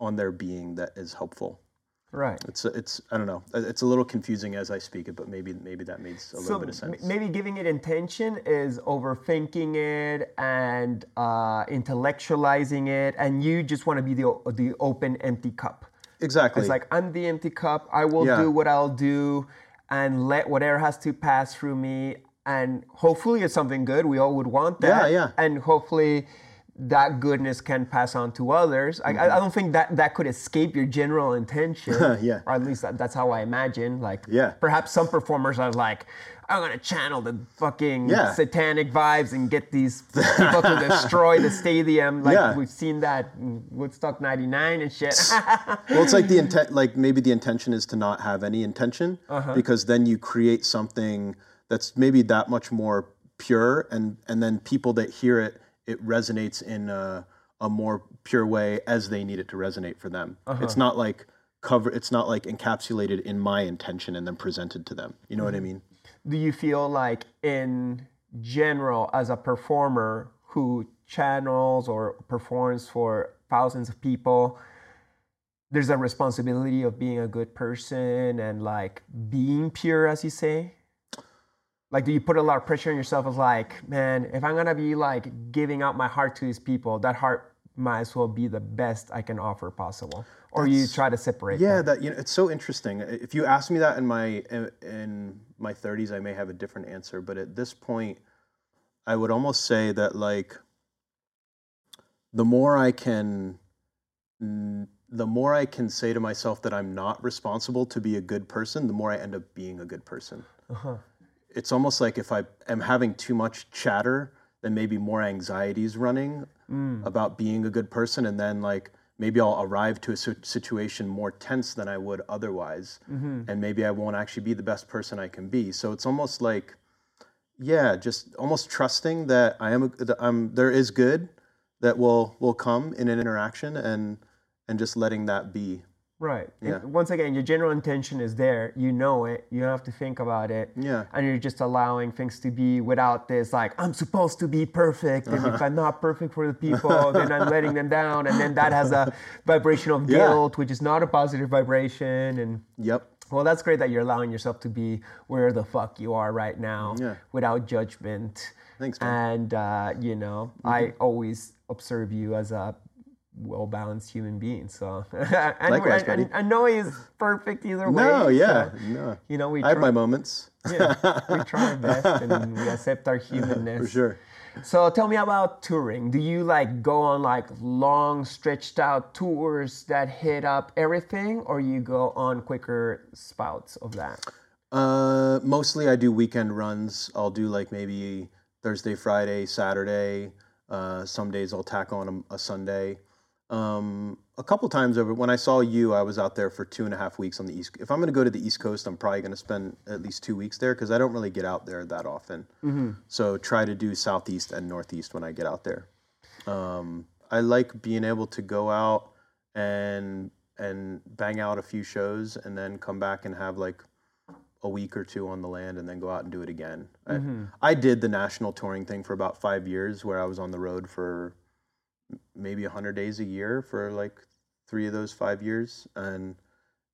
Speaker 3: on their being that is helpful.
Speaker 1: right
Speaker 3: It's it's I don't know. It's a little confusing as I speak it, but maybe maybe that makes a little bit of sense.
Speaker 1: maybe giving it intention is overthinking it and uh, intellectualizing it and you just want to be the, the open empty cup
Speaker 3: exactly.
Speaker 1: It's like I'm the empty cup. I will
Speaker 3: Yeah.
Speaker 1: do what I'll do, and let whatever has to pass through me. And hopefully, it's something good. We all would want that.
Speaker 3: Yeah, yeah.
Speaker 1: And hopefully, that goodness can pass on to others. I, I I don't think that that could escape your general intention.
Speaker 3: Yeah.
Speaker 1: Or at least that, that's how I imagine. Like,
Speaker 3: Yeah.
Speaker 1: Perhaps some performers are like. I'm gonna channel the fucking
Speaker 3: Yeah.
Speaker 1: satanic vibes and get these people to destroy the stadium. Like
Speaker 3: Yeah.
Speaker 1: we've seen that Woodstock '99 and shit.
Speaker 3: well, it's like the intent. Like maybe the intention is to not have any intention,
Speaker 1: Uh-huh.
Speaker 3: because then you create something that's maybe that much more pure, and and then people that hear it, it resonates in a, a more pure way as they need it to resonate for them.
Speaker 1: Uh-huh.
Speaker 3: It's not like cover. It's not like encapsulated in my intention and then presented to them. You know what I mean?
Speaker 1: Do you feel like in general as a performer who channels or performs for thousands of people there's a responsibility of being a good person and like being pure as you say? Like do you put a lot of pressure on yourself as like man if i'm gonna be like giving out my heart to these people that heart might as well be the best i can offer possible or you try to separate
Speaker 3: Yeah,
Speaker 1: them?
Speaker 3: that you know, it's so interesting. If you asked me that in my in my 30s, I may have a different answer. But at this point, I would almost say that like the more I can, the more I can say to myself that I'm not responsible to be a good person, the more I end up being a good person. Uh-huh. It's almost like if I am having too much chatter, then maybe more anxieties running mm. about being a good person, and then like maybe I'll arrive to a situation more tense than I would otherwise, mm-hmm. and maybe I won't actually be the best person I can be. So it's almost like, yeah, just almost trusting that I am, a, that I'm, there is good that will will come in an interaction, and and just letting that be.
Speaker 1: Right. And once again, your general intention is there. You know it. You don't have to think about it.
Speaker 3: Yeah.
Speaker 1: And you're just allowing things to be without this, like, I'm supposed to be perfect. And
Speaker 3: Uh-huh.
Speaker 1: if I'm not perfect for the people, then I'm letting them down. And then that has a vibration of
Speaker 3: Yeah.
Speaker 1: guilt, which is not a positive vibration. And
Speaker 3: Yep.
Speaker 1: well, that's great that you're allowing yourself to be where the fuck you are right now
Speaker 3: Yeah.
Speaker 1: without judgment.
Speaker 3: Thanks, man.
Speaker 1: And, uh, you know, I always observe you as a well balanced human being. So, and,
Speaker 3: Likewise,
Speaker 1: and, and,
Speaker 3: buddy.
Speaker 1: and no is perfect either way.
Speaker 3: No, yeah,
Speaker 1: so,
Speaker 3: no.
Speaker 1: you know, we
Speaker 3: I have my moments.
Speaker 1: yeah, we try our best and we accept our humanness.
Speaker 3: For sure.
Speaker 1: So tell me about touring. Do you like go on like long stretched out tours that hit up everything or you go on quicker spouts of that?
Speaker 3: Uh, mostly I do weekend runs. I'll do like maybe Thursday, Friday, Saturday. Uh, some days I'll tack on a, a Sunday. Um, a couple times over when I saw you, I was out there for two and a half weeks on the east. If I'm going to go to the East Coast, I'm probably going to spend at least two weeks there because I don't really get out there that often. So try to do Southeast and Northeast when I get out there. Um, I like being able to go out and and bang out a few shows and then come back and have like a week or two on the land and then go out and do it again. I, I did the national touring thing for about five years where I was on the road for maybe 100 days a year for like three of those five years. And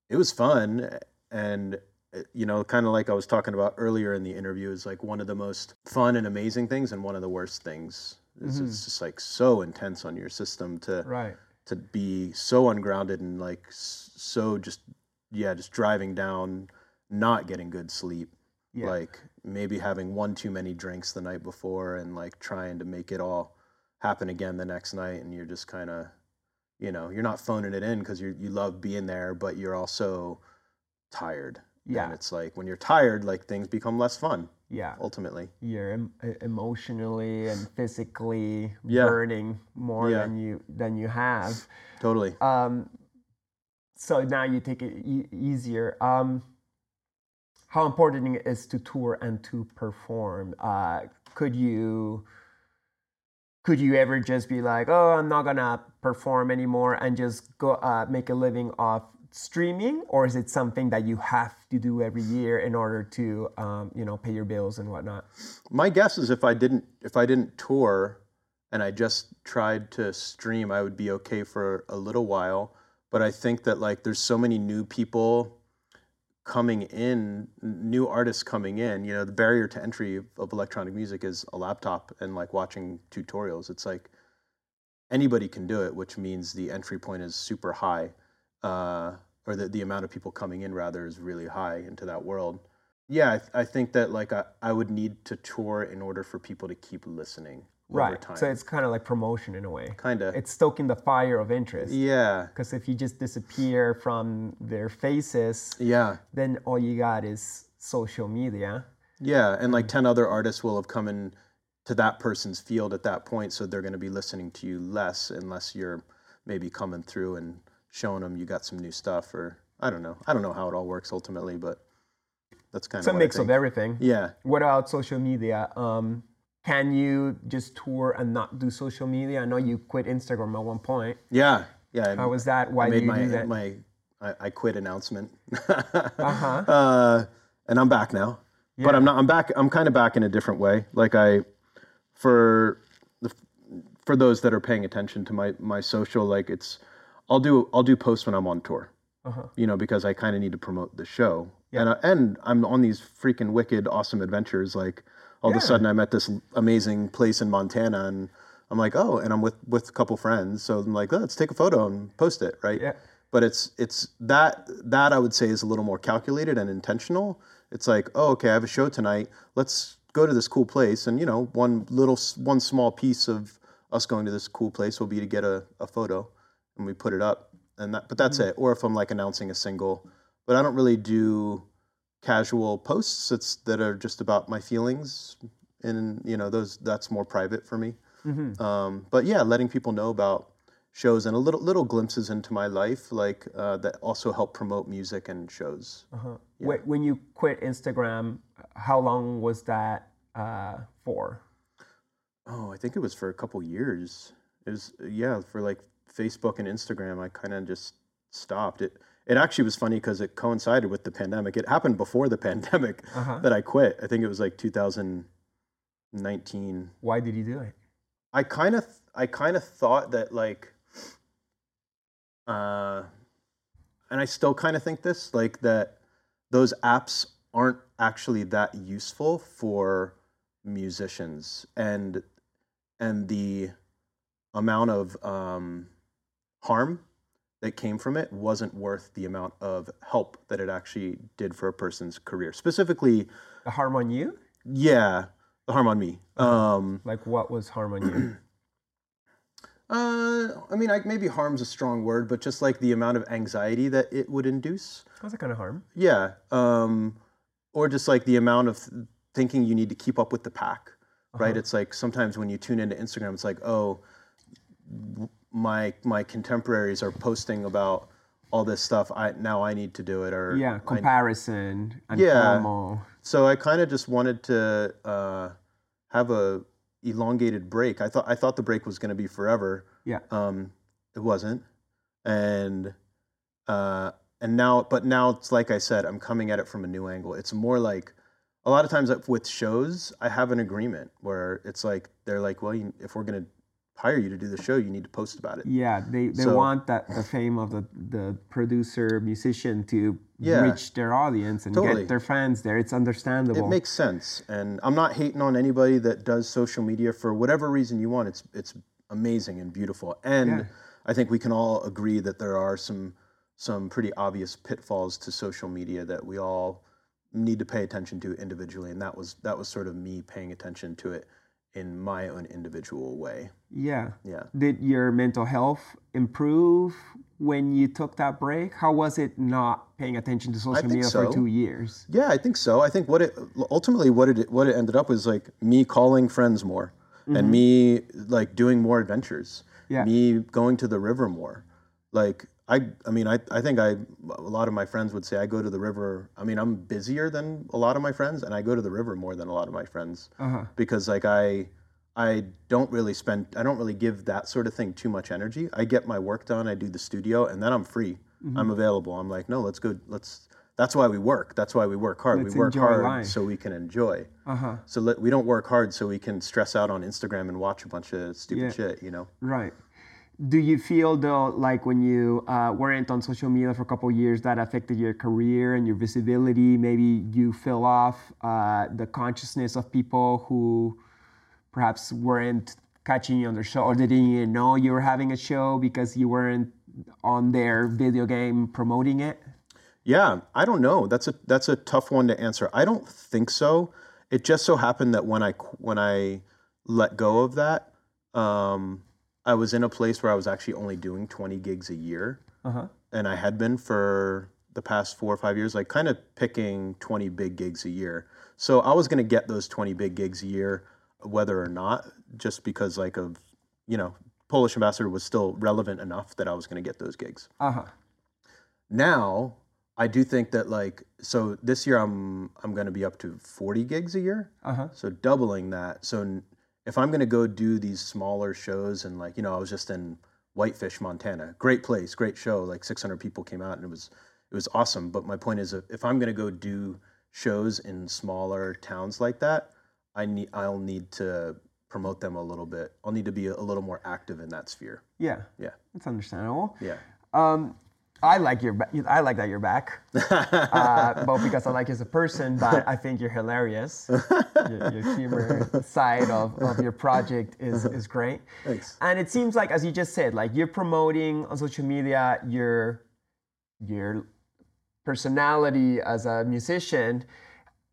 Speaker 3: it was fun. And, uh, you know, kind of like I was talking about earlier in the interview, is like one of the most fun and amazing things and one of the worst things. Is It's just like so intense on your system to
Speaker 1: Right.
Speaker 3: to be so ungrounded and like so just yeah just driving down not getting good sleep
Speaker 1: Yeah.
Speaker 3: like maybe having one too many drinks the night before and like trying to make it all happen again the next night and you're just kind of you know you're not phoning it in because you you love being there but you're also tired
Speaker 1: Yeah.
Speaker 3: and it's like when you're tired like things become less fun
Speaker 1: Yeah.
Speaker 3: ultimately
Speaker 1: You're em- emotionally and physically
Speaker 3: Yeah.
Speaker 1: burning more
Speaker 3: Yeah.
Speaker 1: than you than you have.
Speaker 3: totally
Speaker 1: Um, so now you take it e- easier. Um, how important it is to tour and to perform? Uh, could you could you ever just be like, oh, I'm not gonna perform anymore and just go uh, make a living off streaming, or is it something that you have to do every year in order to um, you know pay your bills and whatnot?
Speaker 3: my guess is if I didn't if I didn't tour and I just tried to stream, I would be okay for a little while. But I think that like there's so many new people coming in, new artists coming in. You know, the barrier to entry of, electronic music is a laptop and like watching tutorials. It's like anybody can do it, which means the entry point is super high, uh, or the, the amount of people coming in rather is really high into that world. Yeah, I, th- I think that like I, I would need to tour in order for people to keep listening
Speaker 1: Right.
Speaker 3: time.
Speaker 1: So it's kind of like promotion in a way.
Speaker 3: kind of
Speaker 1: It's stoking the fire of interest.
Speaker 3: yeah,
Speaker 1: Because if you just disappear from their faces,
Speaker 3: yeah,
Speaker 1: then all you got is social media.
Speaker 3: yeah, and like ten other artists will have come in to that person's field at that point, so they're going to be listening to you less unless you're maybe coming through and showing them you got some new stuff, or I don't know, I don't know how it all works ultimately, but that's kind of
Speaker 1: It's a mix of everything.
Speaker 3: Yeah,
Speaker 1: What about social media? Um, can you just tour and not do social media? I know you quit Instagram at one point.
Speaker 3: yeah, yeah.
Speaker 1: How was that? Why
Speaker 3: I
Speaker 1: did
Speaker 3: made
Speaker 1: you
Speaker 3: my
Speaker 1: do that?
Speaker 3: my I, I quit announcement.
Speaker 1: Uh-huh.
Speaker 3: Uh, and I'm back now. But I'm not. I'm back. I'm kind of back in a different way. Like I, for the for those that are paying attention to my my social, like it's, I'll do I'll do posts when I'm on tour.
Speaker 1: Uh-huh.
Speaker 3: You know, because I kind of need to promote the show. And I, and I'm on these freaking wicked awesome adventures. Like all of a sudden, I'm at this amazing place in Montana, and I'm like, oh, and I'm with with a couple friends. So I'm like, oh, let's take a photo and post it, right?
Speaker 1: Yeah.
Speaker 3: But it's it's that that I would say is a little more calculated and intentional. It's like, oh, okay, I have a show tonight. Let's go to this cool place, and you know, one little one small piece of us going to this cool place will be to get a, a photo, and we put it up, and that. But that's mm-hmm. it. Or if I'm like announcing a single, but I don't really do casual posts. It's that are just about my feelings, and you know, those that's more private for me. Um, but yeah, letting people know about shows and a little little glimpses into my life, like uh, that also help promote music and shows.
Speaker 1: Uh-huh. Wh- When you quit Instagram, how long was that uh, for?
Speaker 3: Oh, I think it was for a couple years. It was yeah, for like Facebook and Instagram, I kind of just stopped. It it actually was funny because it coincided with the pandemic. It happened before the pandemic
Speaker 1: Uh-huh.
Speaker 3: that I quit. I think it was like 2019.
Speaker 1: Why did you do it?
Speaker 3: I kind of I kind of thought that like uh and I still kind of think this like that those apps aren't actually that useful for musicians and and the amount of um harm that came from it wasn't worth the amount of help that it actually did for a person's career specifically
Speaker 1: The harm on you?
Speaker 3: yeah the harm on me um
Speaker 1: Like what was harm on you?
Speaker 3: Uh, I mean, I, maybe harm's a strong word, but just like the amount of anxiety that it would induce.
Speaker 1: What's that kind of harm?
Speaker 3: Yeah. Um, or just like the amount of th- thinking you need to keep up with the pack, right?
Speaker 1: Uh-huh.
Speaker 3: It's like sometimes when you tune into Instagram, it's like, oh, my my contemporaries are posting about all this stuff. I now I need to do it. Or
Speaker 1: Yeah,
Speaker 3: I-
Speaker 1: comparison and
Speaker 3: Yeah. So I kind of just wanted to uh, have a elongated break. I thought I thought the break was going to be forever.
Speaker 1: Yeah.
Speaker 3: Um, it wasn't, and uh, and now, but now it's like I said, I'm coming at it from a new angle. It's more like a lot of times with shows, I have an agreement where it's like they're like, well, you, if we're going to hire you to do the show, you need to post about it.
Speaker 1: Yeah, they, they
Speaker 3: So-
Speaker 1: want that the fame of the, the producer musician to
Speaker 3: Yeah.
Speaker 1: reach their audience and
Speaker 3: Totally.
Speaker 1: get their fans there. It's understandable.
Speaker 3: It makes sense, and I'm not hating on anybody that does social media for whatever reason you want. It's it's amazing and beautiful, and
Speaker 1: Yeah.
Speaker 3: I think we can all agree that there are some some pretty obvious pitfalls to social media that we all need to pay attention to individually, and that was that was sort of me paying attention to it in my own individual way.
Speaker 1: yeah.
Speaker 3: Yeah.
Speaker 1: Did your mental health improve when you took that break? How was it not paying attention to social media for two years?
Speaker 3: Yeah, I think so. I think what it ultimately what it what it ended up was like me calling friends more and mm-hmm. me like doing more adventures.
Speaker 1: Yeah.
Speaker 3: Me going to the river more. Like I I mean I I think I a lot of my friends would say I go to the river. I mean I'm busier than a lot of my friends and I go to the river more than a lot of my friends
Speaker 1: Uh-huh.
Speaker 3: because like I I don't really spend I don't really give that sort of thing too much energy. I get my work done, I do the studio and then I'm free.
Speaker 1: Mm-hmm.
Speaker 3: I'm available. I'm like, "No, let's go let's that's why we work. That's why we work hard.
Speaker 1: Let's
Speaker 3: we work hard
Speaker 1: life.
Speaker 3: so we can enjoy.
Speaker 1: Uh-huh.
Speaker 3: So let, we don't work hard so we can stress out on Instagram and watch a bunch of stupid
Speaker 1: Yeah.
Speaker 3: shit, you know.
Speaker 1: Right. Do you feel though, like when you uh, weren't on social media for a couple years, that affected your career and your visibility? Maybe you fell off uh, the consciousness of people who perhaps weren't catching you on their show or they didn't even know you were having a show because you weren't on their video game promoting it?
Speaker 3: Yeah, I don't know. That's a that's a tough one to answer. I don't think so. It just so happened that when I when I let go of that, um, I was in a place where I was actually only doing 20 gigs a year,
Speaker 1: Uh-huh.
Speaker 3: and I had been for the past four or five years, like kind of picking 20 big gigs a year. So I was going to get those 20 big gigs a year, whether or not, just because like of, you know, Polish Ambassador was still relevant enough that I was going to get those gigs
Speaker 1: Uh-huh.
Speaker 3: now I do think that like so this year I'm I'm going to be up to 40 gigs a year.
Speaker 1: Uh-huh.
Speaker 3: So doubling that. So if I'm going to go do these smaller shows and like you know I was just in Whitefish, Montana. Great place, great show. Like 600 people came out and it was it was awesome, but my point is if I'm going to go do shows in smaller towns like that, I need I'll need to promote them a little bit. I'll need to be a, a little more active in that sphere.
Speaker 1: Yeah.
Speaker 3: Yeah.
Speaker 1: That's understandable.
Speaker 3: Yeah.
Speaker 1: Um, I like your. I like that you're back. uh, both because I like you as a person, but I think you're hilarious. your, your humor side of, of your project is is great.
Speaker 3: Thanks.
Speaker 1: And it seems like, as you just said, like you're promoting on social media your your personality as a musician,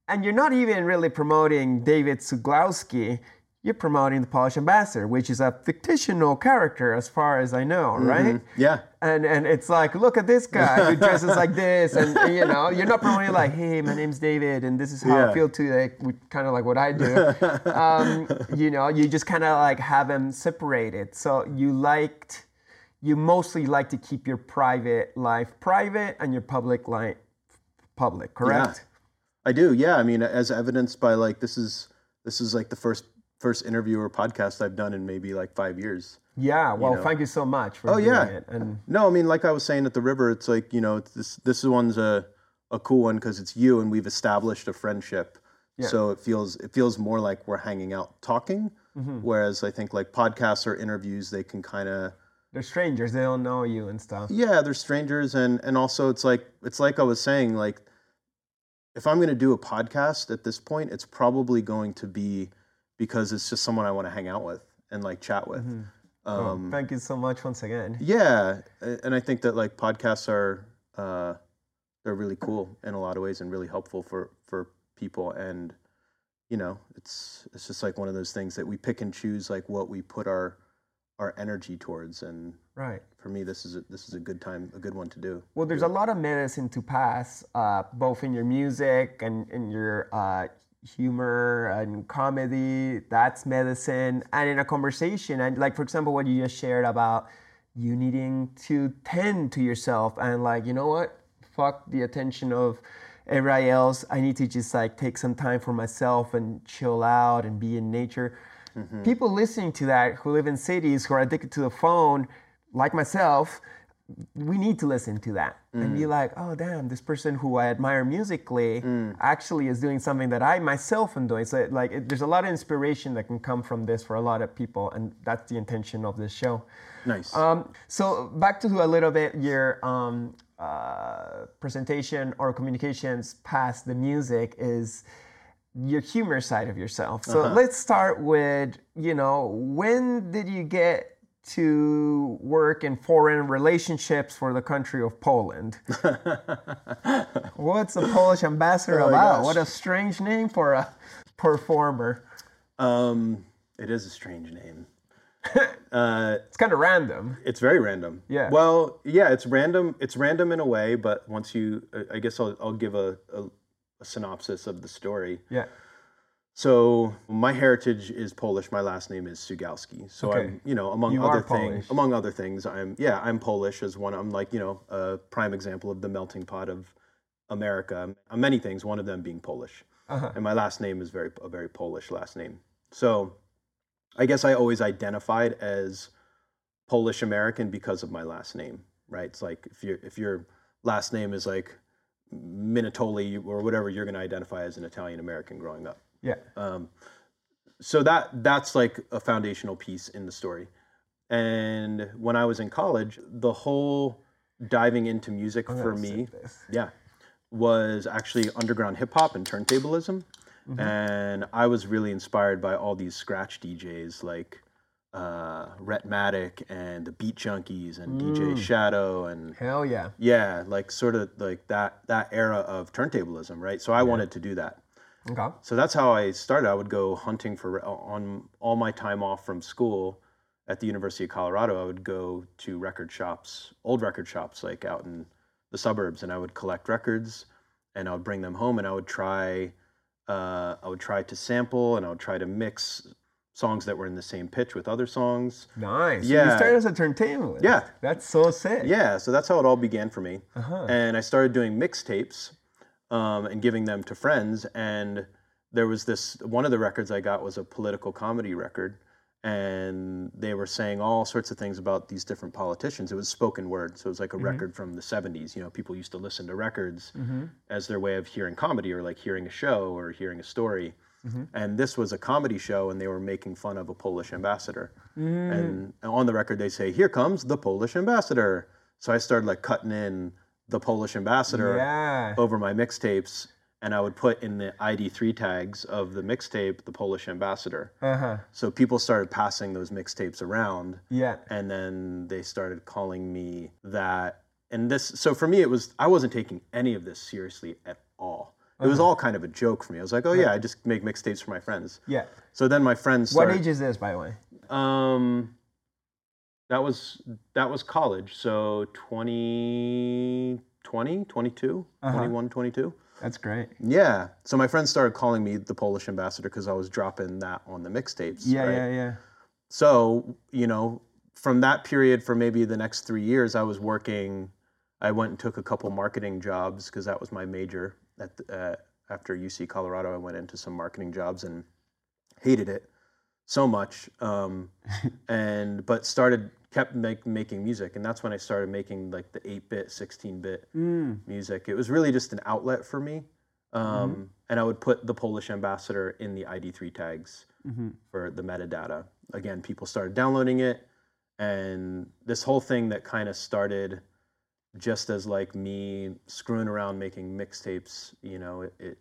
Speaker 1: and you're not even really promoting David Sugalski. You're promoting the Polish Ambassador, which is a fictional character, as far as I know, right?
Speaker 3: Yeah.
Speaker 1: and and it's like look at this guy who dresses like this and, and, you know you're not promoting like hey my name's david and this is how i
Speaker 3: Yeah.
Speaker 1: feel today kind of like what i do um, you know you just kind of like have them separated so you liked you mostly like to keep your private life private and your public life public correct Yeah.
Speaker 3: I do, yeah. I mean, as evidenced by like this is this is like the first first interview or podcast I've done in maybe like five years.
Speaker 1: Yeah, well,
Speaker 3: know.
Speaker 1: thank you so much for
Speaker 3: Oh,
Speaker 1: doing
Speaker 3: yeah.
Speaker 1: it. And
Speaker 3: No, I mean, like I was saying at the river, it's like you know, it's this this one's a a cool one because it's you, and we've established a friendship. So it feels it feels more like we're hanging out talking.
Speaker 1: Mm-hmm.
Speaker 3: Whereas I think like podcasts or interviews, they can kind of
Speaker 1: they're strangers; they don't know you and stuff.
Speaker 3: yeah, they're strangers, and and also it's like it's like I was saying, like if I'm going to do a podcast at this point, it's probably going to be because it's just someone I want to hang out with and like chat with.
Speaker 1: Oh,
Speaker 3: Um,
Speaker 1: thank you so much once again.
Speaker 3: yeah, and I think that like podcasts are uh, they're really cool in a lot of ways and really helpful for for people and you know it's it's just like one of those things that we pick and choose like what we put our our energy towards and
Speaker 1: Right.
Speaker 3: for me this is a, this is a good time a good one to do
Speaker 1: Well, there's a lot of medicine to pass, uh, both in your music and in your uh, humor and comedy. That's medicine, and in a conversation, and like for example, what you just shared about you needing to tend to yourself, and like you know what, fuck the attention of everybody else. I need to just like take some time for myself and chill out and be in nature. Mm-hmm. People listening to that who live in cities who are addicted to the phone, like myself, we need to listen to that and be like, oh damn, this person who I admire musically actually is doing something that I myself am doing. So like, it, there's a lot of inspiration that can come from this for a lot of people, and that's the intention of this show.
Speaker 3: nice
Speaker 1: Um, so back to a little bit your um, uh, presentation or communications past the music is your humor side of yourself. So let's start with you know when did you get to work in foreign relationships for the country of Poland? What's a Polish ambassador
Speaker 3: Oh
Speaker 1: about?
Speaker 3: gosh.
Speaker 1: What a strange name for a performer.
Speaker 3: um it is a strange name uh
Speaker 1: It's kind of random.
Speaker 3: It's very random.
Speaker 1: Yeah.
Speaker 3: Well, yeah, it's random. It's random in a way, but once you, I- I guess I'll, I'll give a, a, a synopsis of the story.
Speaker 1: Yeah.
Speaker 3: So my heritage is Polish. My last name is Sugalski. So
Speaker 1: Okay.
Speaker 3: I'm, you know, among
Speaker 1: You
Speaker 3: other things, among other things, I'm, yeah, I'm Polish as one. I'm like, you know, a prime example of the melting pot of America. I'm many things. One of them being Polish,
Speaker 1: Uh-huh.
Speaker 3: and my last name is very a very Polish last name. So I guess I always identified as Polish American because of my last name, right? It's like if your if your last name is like Minatoli or whatever, you're going to identify as an Italian American growing up.
Speaker 1: Yeah.
Speaker 3: Um, so that that's like a foundational piece in the story. And when I was in college, the whole diving into music for
Speaker 1: gonna
Speaker 3: me, yeah, was actually underground hip hop and turntablism. And I was really inspired by all these scratch DJs like uh, Rhettmatic and the Beat Junkies and DJ Shadow and
Speaker 1: Hell yeah.
Speaker 3: yeah, like sort of like that that era of turntablism, right? So I wanted to do that.
Speaker 1: Okay.
Speaker 3: So that's how I started. I would go hunting for on all my time off from school at the University of Colorado. I would go to record shops, old record shops, like out in the suburbs, and I would collect records, and I would bring them home, and I would try, uh, I would try to sample, and I would try to mix songs that were in the same pitch with other songs.
Speaker 1: Nice. So You started as a turntablist.
Speaker 3: Yeah.
Speaker 1: That's so sick.
Speaker 3: Yeah, so that's how it all began for me.
Speaker 1: Uh-huh.
Speaker 3: And I started doing mixtapes um, and giving them to friends. And there was this one of the records I got was a political comedy record. And they were saying all sorts of things about these different politicians. It was spoken word. So it was like a mm-hmm. record from the 70s. You know, people used to listen to records mm-hmm. as their way of hearing comedy or like hearing a show or hearing a story. Mm-hmm. And this was a comedy show, and they were making fun of a Polish ambassador. Mm. And on the record, they say, "Here comes the Polish ambassador." So I started like cutting in the Polish ambassador
Speaker 1: Yeah.
Speaker 3: over my mixtapes, and I would put in the ID3 tags of the mixtape the Polish ambassador.
Speaker 1: Uh huh.
Speaker 3: So people started passing those mixtapes around,
Speaker 1: Yeah.
Speaker 3: and then they started calling me that. And this, so for me, it was I wasn't taking any of this seriously at all. It was all kind of a joke for me. I was like, oh yeah, I just make mixtapes for my friends.
Speaker 1: Yeah.
Speaker 3: So then my friends
Speaker 1: What age is this, by the way?
Speaker 3: Um, that was that was college. So 20, 20 22,
Speaker 1: Uh-huh.
Speaker 3: 21, 22.
Speaker 1: That's great.
Speaker 3: Yeah. So my friends started calling me the Polish ambassador because I was dropping that on the mixtapes.
Speaker 1: Yeah,
Speaker 3: right?
Speaker 1: yeah, yeah.
Speaker 3: So, you know, from that period for maybe the next three years, I was working. I went and took a couple marketing jobs because that was my major. At the, uh, after UC Colorado, I went into some marketing jobs and hated it. so much, um, and but started kept make, making music, and that's when I started making like the eight bit, sixteen bit mm. music. It was really just an outlet for me, um, mm-hmm. and I would put the Polish ambassador in the ID3 tags mm-hmm. for the metadata. Again, people started downloading it, and this whole thing that kind of started just as like me screwing around making mixtapes, you know, it, it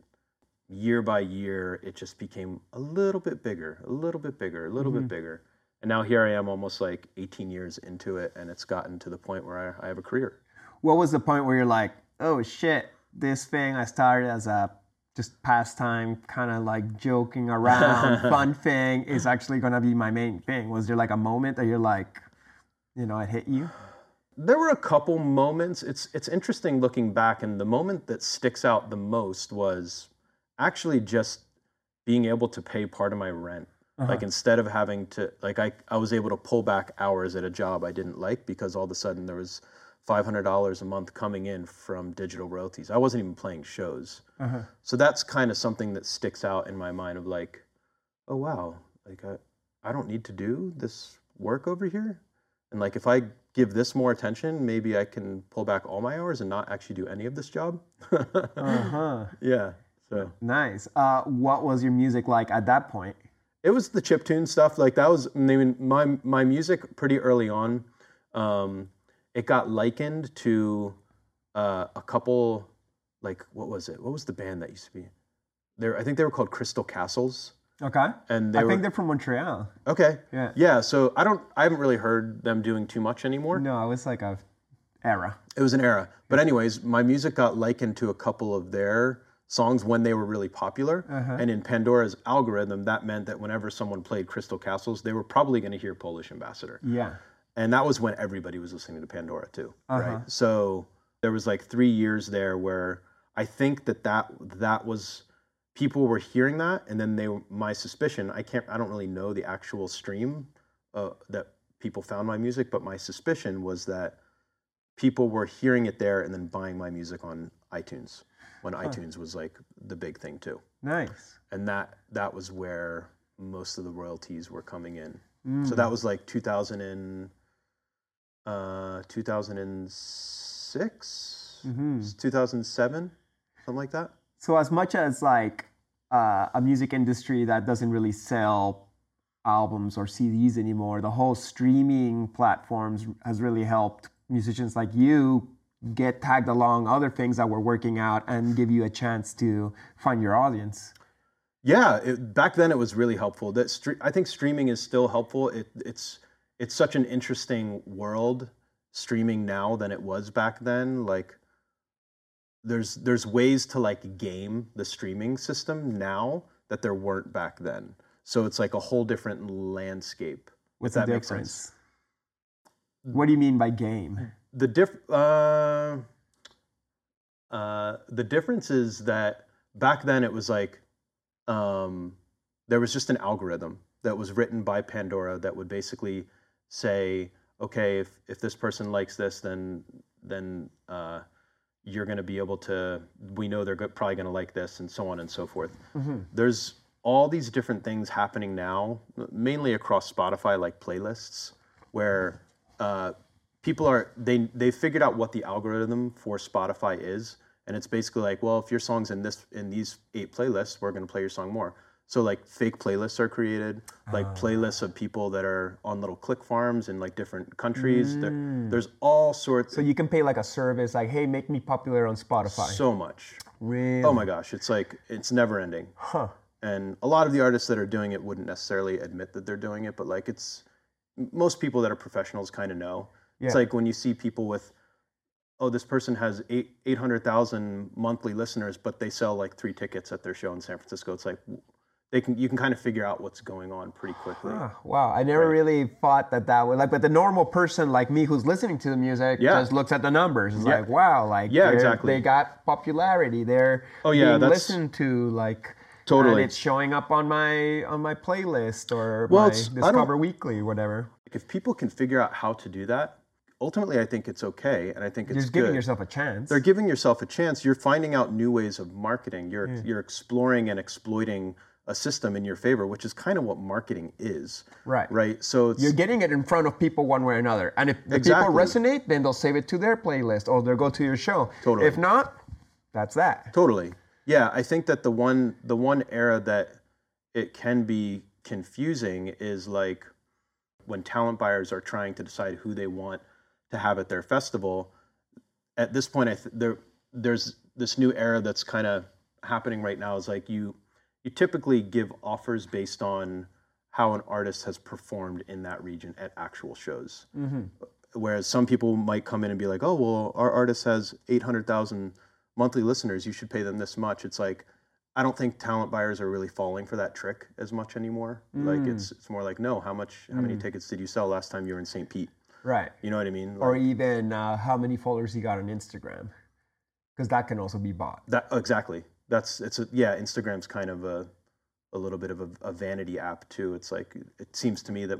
Speaker 3: year by year it just became a little bit bigger, a little bit bigger, a little bit mm-hmm. bigger. And now here I am almost like 18 years into it and it's gotten to the point where I, I have a career.
Speaker 1: What was the point where you're like, oh shit, this thing I started as a just pastime, kind of like joking around, fun thing is actually gonna be my main thing? Was there like a moment that you're like, you know, it hit you?
Speaker 3: There were a couple moments. It's it's interesting looking back and the moment that sticks out the most was actually just being able to pay part of my rent. Like instead of having to like I, I was able to pull back hours at a job I didn't like because all of a sudden there was five hundred dollars a month coming in from digital royalties. I wasn't even playing shows. So that's kind of something that sticks out in my mind of like, oh wow, like I, I don't need to do this work over here. And like if I give this more attention, maybe I can pull back all my hours and not actually do any of this job.
Speaker 1: Uh-huh.
Speaker 3: Yeah. So
Speaker 1: Nice. Uh, what was your music like at that point?
Speaker 3: It was the chip tune stuff. Like that was I mean my my music pretty early on. Um, it got likened to uh, a couple like what was it? What was the band that used to be? There I think they were called Crystal Castles.
Speaker 1: Okay.
Speaker 3: And they
Speaker 1: I
Speaker 3: were
Speaker 1: think they're from Montreal.
Speaker 3: okay.
Speaker 1: Yeah.
Speaker 3: Yeah. So I don't I haven't really heard them doing too much anymore.
Speaker 1: No, it was like a era.
Speaker 3: It was an era. But anyways, my music got likened to a couple of their songs when they were really popular. And in Pandora's algorithm, that meant that whenever someone played Crystal Castles, they were probably going to hear Polish Ambassador.
Speaker 1: Yeah.
Speaker 3: And that was when everybody was listening to Pandora too, right? So there was like three years there where I think that that that was people were hearing that, and then they my suspicion. I can't. I don't really know the actual stream uh, that people found my music, but my suspicion was that people were hearing it there and then buying my music on iTunes when iTunes was like the big thing too,
Speaker 1: Nice.
Speaker 3: and that that was where most of the royalties were coming in. So that was like 2000 and uh, 2006, 2007, something like that.
Speaker 1: So as much as like uh, a music industry that doesn't really sell albums or CDs anymore, the whole streaming platforms has really helped musicians like you get tagged along other things that were working out and give you a chance to find your audience.
Speaker 3: Yeah, it, back then it was really helpful. That stre- I think streaming is still helpful. It, it's it's such an interesting world streaming now than it was back then. Like there's there's ways to like game the streaming system now that there weren't back then. So it's like a whole different landscape.
Speaker 1: What's
Speaker 3: if
Speaker 1: the
Speaker 3: that makes
Speaker 1: difference?
Speaker 3: sense.
Speaker 1: What do you mean by game?
Speaker 3: The diff uh, uh, the difference is that back then it was like um, there was just an algorithm that was written by Pandora that would basically say, okay, if, if this person likes this, then then uh, you're going to be able to. We know they're go- probably going to like this, and so on and so forth. There's all these different things happening now, mainly across Spotify, like playlists, where uh, people are they they figured out what the algorithm for Spotify is, and it's basically like, well, if your song's in this in these eight playlists, we're gonna play your song more. So like fake playlists are created, like ah. playlists of people that are on little click farms in like different countries. There, mm. there's all sorts.
Speaker 1: So you can pay like a service, like, hey, make me popular on Spotify.
Speaker 3: so much.
Speaker 1: really?
Speaker 3: Oh my gosh, it's like it's never ending.
Speaker 1: Huh.
Speaker 3: And a lot of the artists that are doing it wouldn't necessarily admit that they're doing it, but like it's most people that are professionals kind of know. It's like when you see people with, oh, this person has eight eight hundred thousand monthly listeners, but they sell like three tickets at their show in San Francisco. It's like they can you can kind of figure out what's going on pretty quickly.
Speaker 1: Ah, wow, I never really thought that that would like, but the normal person like me who's listening to the music
Speaker 3: Yeah.
Speaker 1: just looks at the numbers. It's
Speaker 3: Yeah.
Speaker 1: like, wow, like
Speaker 3: Yeah, exactly.
Speaker 1: They got popularity. They're
Speaker 3: Oh, yeah,
Speaker 1: being
Speaker 3: that's-
Speaker 1: listened to like
Speaker 3: Totally.
Speaker 1: and it's showing up on my on my playlist or
Speaker 3: Well,
Speaker 1: my Discover Weekly, whatever.
Speaker 3: Like, if people can figure out how to do that, ultimately I think it's okay, and I think it's
Speaker 1: You're giving
Speaker 3: good.
Speaker 1: yourself a chance.
Speaker 3: They're giving yourself a chance. You're finding out new ways of marketing. You're you're exploring and exploiting a system in your favor, which is kind of what marketing is.
Speaker 1: Right.
Speaker 3: Right. So it's,
Speaker 1: You're getting it in front of people one way or another. And if the
Speaker 3: Exactly.
Speaker 1: people resonate, then they'll save it to their playlist or they'll go to your show.
Speaker 3: Totally.
Speaker 1: If not, that's that.
Speaker 3: Totally. Yeah, I think that the one the one era that it can be confusing is like when talent buyers are trying to decide who they want to have at their festival. At this point, I th- there there's this new era that's kind of happening right now. Is like you you typically give offers based on how an artist has performed in that region at actual shows. Mm-hmm. Whereas some people might come in and be like, "Oh, well, our artist has eight hundred thousand monthly listeners. You should pay them this much." It's like I don't think talent buyers are really falling for that trick as much anymore. Like mm. it's it's more like, no, how much, how many mm. tickets did you sell last time you were in St. Pete?
Speaker 1: Right.
Speaker 3: You know what I mean?
Speaker 1: Or even uh, how many followers you got on Instagram. Because that can also be bought.
Speaker 3: that exactly. That's it's a, yeah. Instagram's kind of a a little bit of a, a vanity app too. It's like it seems to me that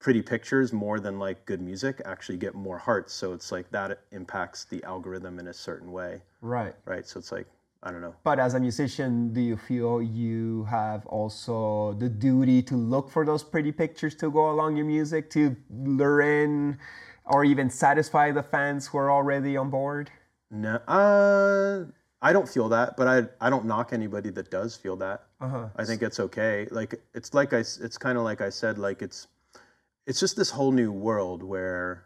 Speaker 3: pretty pictures more than like good music actually get more hearts. So it's like that impacts the algorithm in a certain way,
Speaker 1: Right.
Speaker 3: right? So it's like I don't know.
Speaker 1: But as a musician, do you feel you have also the duty to look for those pretty pictures to go along your music to lure in or even satisfy the fans who are already on board?
Speaker 3: No, uh, I don't feel that, but I I don't knock anybody that does feel that.
Speaker 1: Uh-huh.
Speaker 3: I think it's okay. Like it's like I it's kind of like I said like it's it's just this whole new world where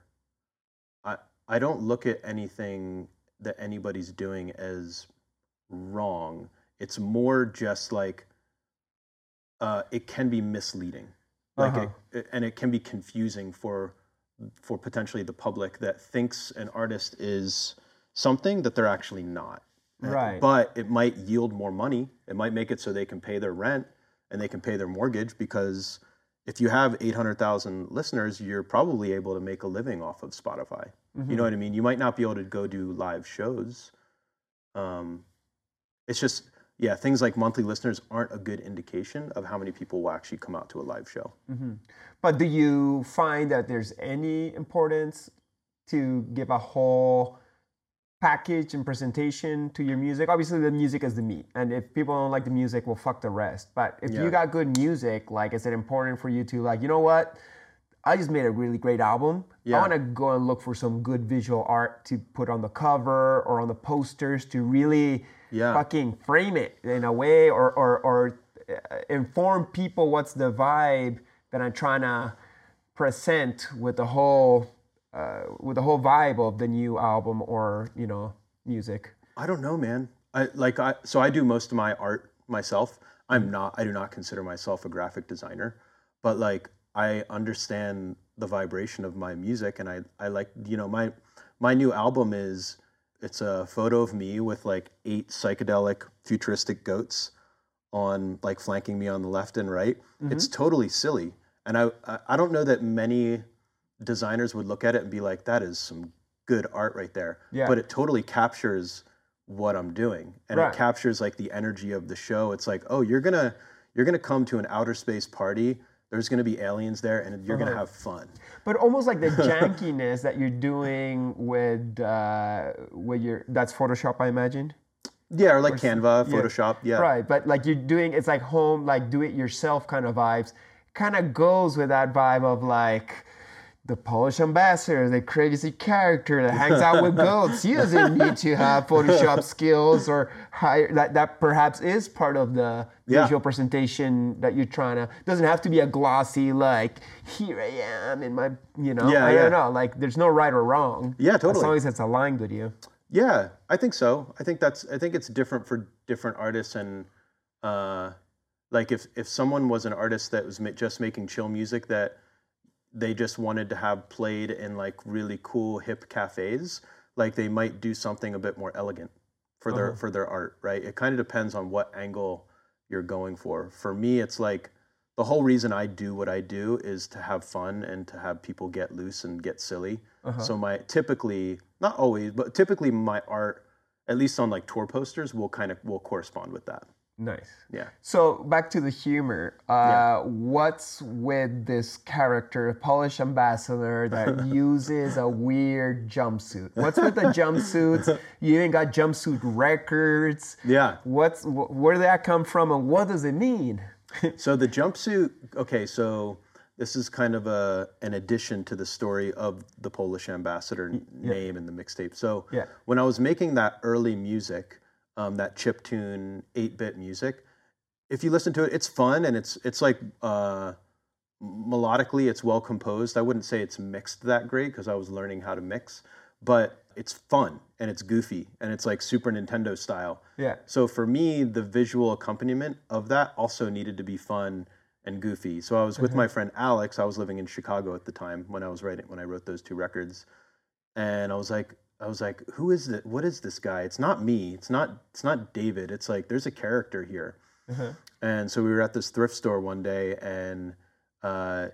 Speaker 3: I I don't look at anything that anybody's doing as wrong. It's more just like uh, it can be misleading, like
Speaker 1: Uh-huh.
Speaker 3: it, and it can be confusing for for potentially the public that thinks an artist is something that they're actually not. Uh,
Speaker 1: Right.
Speaker 3: But it might yield more money. It might make it so they can pay their rent and they can pay their mortgage because if you have 800,000 listeners, you're probably able to make a living off of Spotify. You know what I mean? You might not be able to go do live shows. Um, it's just, yeah, things like monthly listeners aren't a good indication of how many people will actually come out to a live show. Mm-hmm.
Speaker 1: But do you find that there's any importance to give a whole package and presentation to your music? Obviously, the music is the meat, and if people don't like the music, well, fuck the rest. But if
Speaker 3: Yeah.
Speaker 1: you got good music, like, is it important for you to like, you know what? I just made a really great album. I want to go and look for some good visual art to put on the cover or on the posters to really
Speaker 3: Yeah.
Speaker 1: fucking frame it in a way or, or, or uh, inform people what's the vibe that I'm trying to present with the whole uh, with the whole vibe of the new album or you know music.
Speaker 3: I don't know, man. I like I so I do most of my art myself. I'm not I do not consider myself a graphic designer, but like I understand the vibration of my music and I I like you know my my new album is it's a photo of me with like eight psychedelic futuristic goats on like flanking me on the left and right. Mm-hmm. It's totally silly. And I I- I don't know that many designers would look at it and be like that is some good art right there.
Speaker 1: Yeah.
Speaker 3: But it totally captures what I'm doing and
Speaker 1: Right.
Speaker 3: it captures like the energy of the show. It's like, "Oh, you're going to you're going to come to an outer space party. There's going to be aliens there and you're going to have fun."
Speaker 1: But almost like the jankiness that you're doing with uh, with your that's Photoshop, I imagine.
Speaker 3: Yeah, or like Canva,
Speaker 1: yeah.
Speaker 3: Photoshop, yeah.
Speaker 1: Right, but like you're doing it's like home, like do it yourself kind of vibes. Kind of goes with that vibe of like the Polish ambassador, the crazy character that hangs out with goats. He doesn't need to have Photoshop skills or hire that. That perhaps is part of the
Speaker 3: Yeah.
Speaker 1: visual presentation that you're trying to. Doesn't have to be a glossy like here I am in my you know.
Speaker 3: Yeah,
Speaker 1: I
Speaker 3: yeah.
Speaker 1: don't know. Like there's no right or wrong.
Speaker 3: Yeah, totally.
Speaker 1: As long as it's aligned with you.
Speaker 3: Yeah, I think so. I think that's I think it's different for different artists and uh like if if someone was an artist that was just making chill music that they just wanted to have played in like really cool hip cafes, like they might do something a bit more elegant for their uh-huh. for their art, right? It kind of depends on what angle you're going for. For me, it's like the whole reason I do what I do is to have fun and to have people get loose and get silly. Uh-huh. So my typically, not always, but typically my art, at least on like tour posters, will kind of will correspond with that.
Speaker 1: Nice.
Speaker 3: Yeah.
Speaker 1: So back to the humor. Uh, What's with this character, Polish ambassador, that uses a weird jumpsuit? What's with the jumpsuits? You even got jumpsuit records.
Speaker 3: Yeah.
Speaker 1: What's wh- where did that come from, and what does it mean?
Speaker 3: So the jumpsuit. Okay, so this is kind of a an addition to the story of the Polish ambassador n- name in the mixtape. So
Speaker 1: Yeah.
Speaker 3: when I was making that early music, um, that chip tune eight bit music, if you listen to it, it's fun and it's it's like uh, melodically it's well composed. I wouldn't say it's mixed that great because I was learning how to mix, but it's fun and it's goofy and it's like Super Nintendo style.
Speaker 1: Yeah.
Speaker 3: So for me, the visual accompaniment of that also needed to be fun and goofy. So I was with my friend Alex. I was living in Chicago at the time when I was writing when I wrote those two records, and I was like, I was like, who is this? What is this guy? It's not me. It's not. It's not David. It's like there's a character here. Uh-huh. And so we were at this thrift store one day, and uh,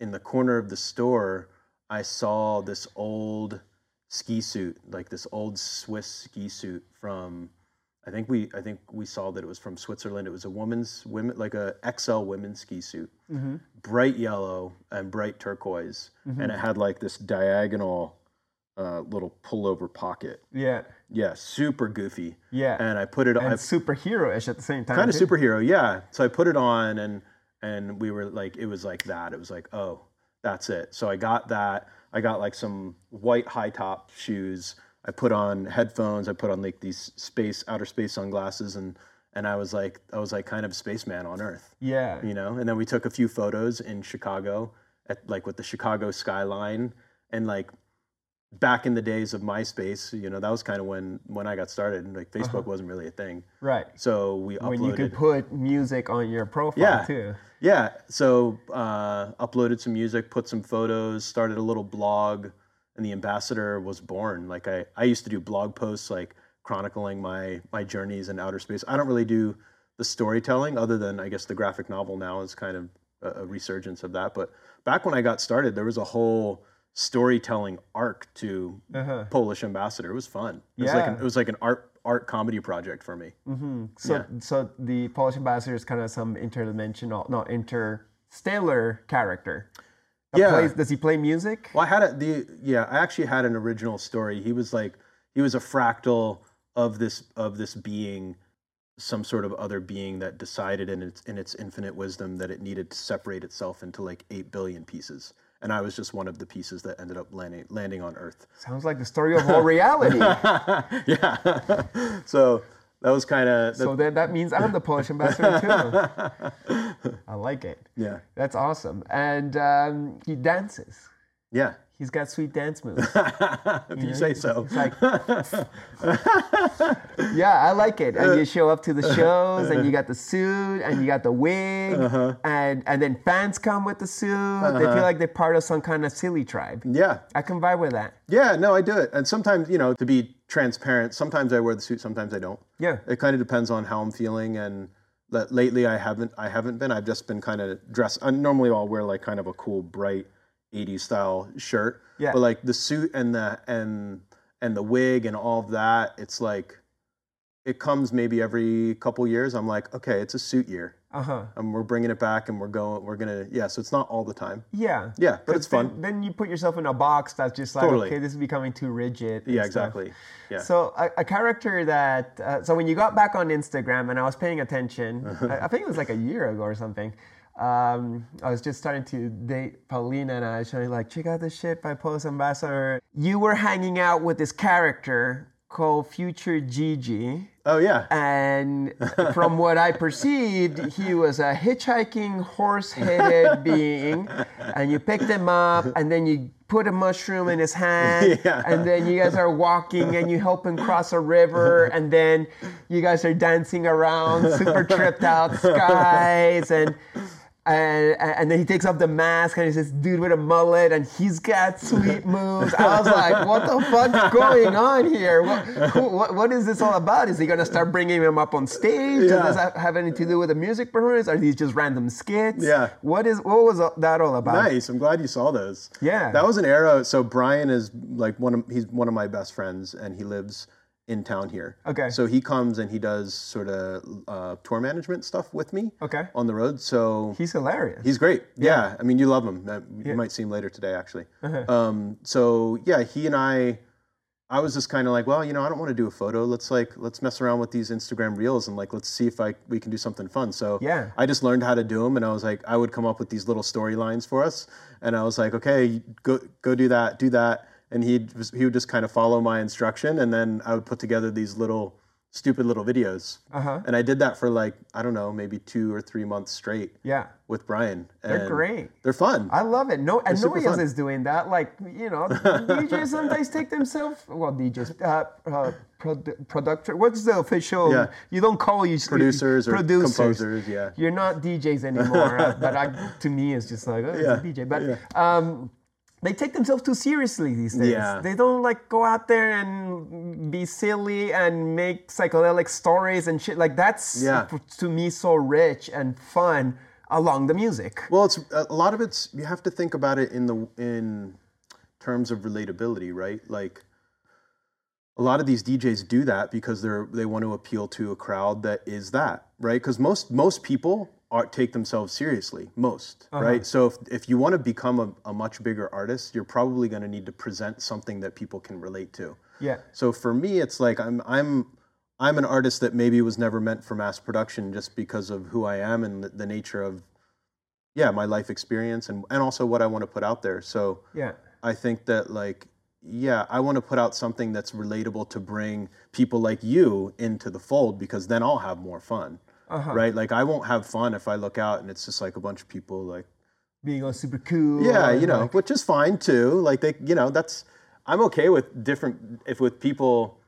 Speaker 3: in the corner of the store, I saw this old ski suit, like this old Swiss ski suit from. I think we I think we saw that it was from Switzerland. It was a woman's women like a XL women's ski suit, mm-hmm. bright yellow and bright turquoise, mm-hmm. and it had like this diagonal uh, little pullover pocket.
Speaker 1: Yeah.
Speaker 3: Yeah, super goofy.
Speaker 1: Yeah.
Speaker 3: And I put it on.
Speaker 1: And superhero-ish at the same time.
Speaker 3: kind of superhero yeah so i put it on and and we were like it was like that it was like oh that's it so i got that i got like some white high top shoes i put on headphones i put on like these space outer space sunglasses and and i was like i was like kind of spaceman on earth
Speaker 1: Yeah.
Speaker 3: you know and then we took a few photos in chicago at like with the chicago skyline and like back in the days of myspace you know that was kind of when when i got started and like facebook wasn't really a thing
Speaker 1: Right.
Speaker 3: so we
Speaker 1: Uh-huh. When you could put music on your profile
Speaker 3: Yeah.
Speaker 1: too.
Speaker 3: yeah, so uh, uploaded some music, put some photos, started a little blog, and the ambassador was born. Like I, I used to do blog posts like chronicling my my journeys in outer space. I don't really do the storytelling, other than I guess the graphic novel now is kind of a, a resurgence of that. But back when I got started, there was a whole storytelling arc to uh-huh. Polish Ambassador. It was fun. It was like an,
Speaker 1: Yeah.
Speaker 3: it was like an art art comedy project for me. Mm-hmm.
Speaker 1: So,
Speaker 3: Yeah.
Speaker 1: so the Polish ambassador is kind of some interdimensional, not interstellar character. that
Speaker 3: Yeah.
Speaker 1: plays- does he play music?
Speaker 3: Well, I had a, the yeah. I actually had an original story. He was like he was a fractal of this of this being, some sort of other being that decided in its in its infinite wisdom that it needed to separate itself into like eight billion pieces. And I was just one of the pieces that ended up landing landing on Earth.
Speaker 1: Sounds like the story of all reality.
Speaker 3: yeah. so that was kind of
Speaker 1: so then that means I'm the Polish ambassador too. I like it.
Speaker 3: yeah
Speaker 1: That's awesome. And um, he dances.
Speaker 3: yeah.
Speaker 1: He's got sweet dance moves.
Speaker 3: if you say so.
Speaker 1: Like, yeah, I like it. And you uh, show up to the uh-huh, shows, and you uh-huh. got the suit, and you got the wig,
Speaker 3: Uh-huh.
Speaker 1: and and then fans come with the suit. They feel uh-huh. like they're part of some kind of silly tribe.
Speaker 3: Yeah.
Speaker 1: I can vibe with that.
Speaker 3: Yeah, no, I do it. And sometimes, you know, to be transparent, sometimes I wear the suit, sometimes I don't.
Speaker 1: Yeah.
Speaker 3: It kind of depends on how I'm feeling and lately I haven't I haven't been. I've just been kind of dressed. I normally I'll wear like kind of a cool bright 80s style shirt.
Speaker 1: Yeah.
Speaker 3: But like the suit and the and and the wig and all of that, it's like it comes maybe every couple years. I'm like, okay, it's a suit year.
Speaker 1: Uh huh.
Speaker 3: And we're bringing it back and we're going we're going to yeah, so it's not all the time.
Speaker 1: Yeah.
Speaker 3: Yeah, but it's fun.
Speaker 1: Then, then you put yourself in a box that's just like,
Speaker 3: Totally.
Speaker 1: okay, this is becoming too rigid.
Speaker 3: Yeah,
Speaker 1: stuff.
Speaker 3: exactly. Yeah.
Speaker 1: So a, a character that uh, so when you got back on Instagram and I was paying attention, I, I think it was like a year ago or something. Um, I was just starting to date Paulina and I was showing like, check out this shit by Polish Ambassador. You were hanging out with this character called Future Gigi.
Speaker 3: oh yeah.
Speaker 1: And from what I perceived, he was a hitchhiking, horse-headed being. And you picked him up, and then you put a mushroom in his hand,
Speaker 3: Yeah.
Speaker 1: and then you guys are walking, and you help him cross a river, and then you guys are dancing around, super tripped out skies, and. And, and then he takes off the mask and he's this dude with a mullet and he's got sweet moves. I was like, what the fuck's going on here? What, who, what, what is this all about? Is he going to start bringing him up on stage?
Speaker 3: Yeah.
Speaker 1: Does this have, have anything to do with the music performance? Are these just random skits?
Speaker 3: Yeah.
Speaker 1: What is what was that all about?
Speaker 3: Nice. I'm glad you saw those.
Speaker 1: Yeah.
Speaker 3: That was an era. So Brian is like one of he's one of my best friends, and he lives in town here.
Speaker 1: Okay.
Speaker 3: So he comes and he does sort of uh, tour management stuff with me
Speaker 1: Okay.
Speaker 3: on the road. So
Speaker 1: He's hilarious.
Speaker 3: He's great. Yeah. I mean, you love him. You might see him later today, actually.
Speaker 1: Uh-huh.
Speaker 3: Um, so yeah, he and I, I was just kind of like, well, you know, I don't want to do a photo. Let's like, let's mess around with these Instagram reels and like, let's see if I we can do something fun. So
Speaker 1: Yeah.
Speaker 3: I just learned how to do them, and I was like, I would come up with these little storylines for us, and I was like, okay, go go do that, do that, and he he would just kind of follow my instruction, and then I would put together these little stupid little videos,
Speaker 1: Uh-huh.
Speaker 3: and I did that for like I don't know, maybe two or three months straight
Speaker 1: yeah.
Speaker 3: with Brian. And They're
Speaker 1: great.
Speaker 3: They're fun.
Speaker 1: I love it. No, and nobody else is doing that. Like you know, DJs sometimes take themselves. Well, DJs, uh, uh, produ- producer. What's the official?
Speaker 3: Yeah.
Speaker 1: You don't call you
Speaker 3: Producers or
Speaker 1: producers.
Speaker 3: composers, yeah.
Speaker 1: You're not DJs anymore. uh, but I, to me, it's just like oh, it's
Speaker 3: Yeah,
Speaker 1: a DJ. But
Speaker 3: yeah.
Speaker 1: um, they take themselves too seriously these days.
Speaker 3: Yeah.
Speaker 1: They don't like go out there and be silly and make psychedelic stories and shit. Like that's
Speaker 3: Yeah.
Speaker 1: to me so rich and fun along the music.
Speaker 3: Well, it's a lot of it's you have to think about it in the in terms of relatability, right? Like a lot of these DJs do that because they're they want to appeal to a crowd that is that, right? Because most most people are take themselves seriously, most, uh-huh. right? So if if you want to become a, a much bigger artist, you're probably going to need to present something that people can relate to.
Speaker 1: Yeah.
Speaker 3: So for me, it's like I'm I'm I'm an artist that maybe was never meant for mass production just because of who I am and the, the nature of yeah my life experience and and also what I want to put out there. So
Speaker 1: Yeah.
Speaker 3: I think that like yeah I want to put out something that's relatable to bring people like you into the fold because then I'll have more fun.
Speaker 1: Uh-huh.
Speaker 3: Right? Like I won't have fun if I look out and it's just like a bunch of people like
Speaker 1: being all super cool.
Speaker 3: yeah, you know,
Speaker 1: like-
Speaker 3: which is fine too. Like they, you know, that's I'm okay with different if with people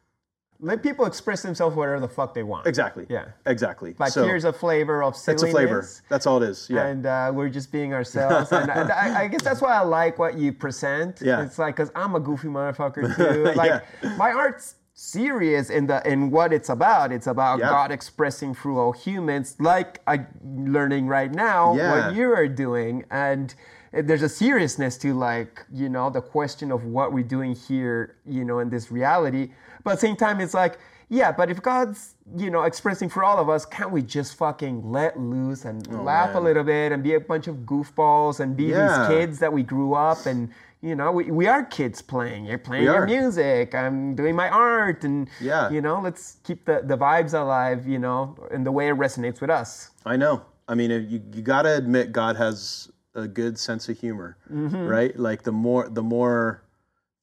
Speaker 1: let people express themselves whatever the fuck they want.
Speaker 3: exactly.
Speaker 1: Yeah.
Speaker 3: exactly.
Speaker 1: Like
Speaker 3: so
Speaker 1: here's a flavor of
Speaker 3: it's
Speaker 1: silliness.
Speaker 3: a flavor. That's all it is. Yeah,
Speaker 1: And uh, we're just being ourselves. and I, I guess that's why I like what you present.
Speaker 3: Yeah.
Speaker 1: It's like, because I'm a goofy motherfucker too. Like, my art's serious in the in what it's about. It's about
Speaker 3: Yeah.
Speaker 1: God expressing through all humans, like I'm learning right now
Speaker 3: Yeah.
Speaker 1: what you are doing. And there's a seriousness to like, you know, the question of what we're doing here, you know, in this reality. But at the same time, it's like, yeah, but if God's, you know, expressing for all of us, can't we just fucking let loose and oh, laugh a
Speaker 3: Oh,
Speaker 1: little bit and be a bunch of goofballs and be
Speaker 3: Yeah.
Speaker 1: these kids that we grew up and, you know, we, we are kids playing. You're playing
Speaker 3: We
Speaker 1: your
Speaker 3: are.
Speaker 1: music. I'm doing my art. And,
Speaker 3: Yeah.
Speaker 1: you know, let's keep the, the vibes alive, you know, and the way it resonates with us.
Speaker 3: I know. I mean, you you got to admit God has a good sense of humor,
Speaker 1: Mm-hmm.
Speaker 3: right? Like the more the more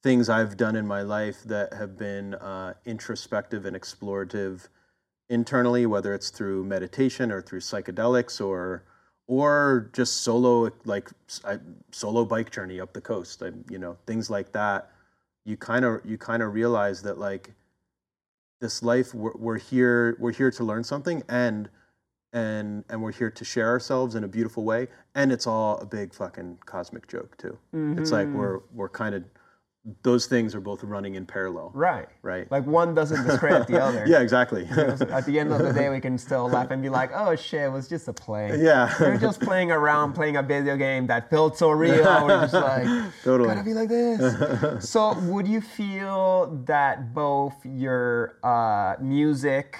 Speaker 3: things I've done in my life that have been uh, introspective and explorative internally, whether it's through meditation or through psychedelics or or just solo like I, solo bike journey up the coast, I, you know, things like that. You kind of you kind of realize that like this life we're, we're here we're here to learn something and and and we're here to share ourselves in a beautiful way and it's all a big fucking cosmic joke too it's like
Speaker 1: Mm-hmm.
Speaker 3: we're we're kind of those things are both running in parallel
Speaker 1: Right.
Speaker 3: right
Speaker 1: Like one doesn't discredit the other.
Speaker 3: yeah exactly
Speaker 1: At the end of the day, we can still laugh and be like, oh shit, it was just a play.
Speaker 3: yeah
Speaker 1: You're just playing around, playing a video game that felt so real. We're just like,
Speaker 3: Totally.
Speaker 1: gotta be like this. so, would you feel that both your uh, music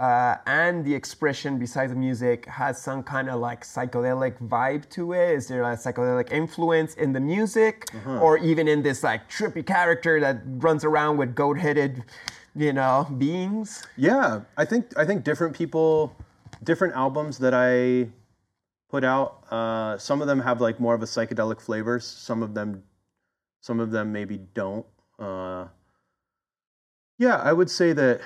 Speaker 1: uh, and the expression besides the music has some kind of like psychedelic vibe to it? Is there a psychedelic influence in the music,
Speaker 3: Uh-huh.
Speaker 1: or even in this like trippy character that runs around with goat-headed, you know, beings?
Speaker 3: Yeah, I think I think different people, different albums that I put out. Uh, some of them have like more of a psychedelic flavors. Some of them, some of them maybe don't. Uh, yeah, I would say that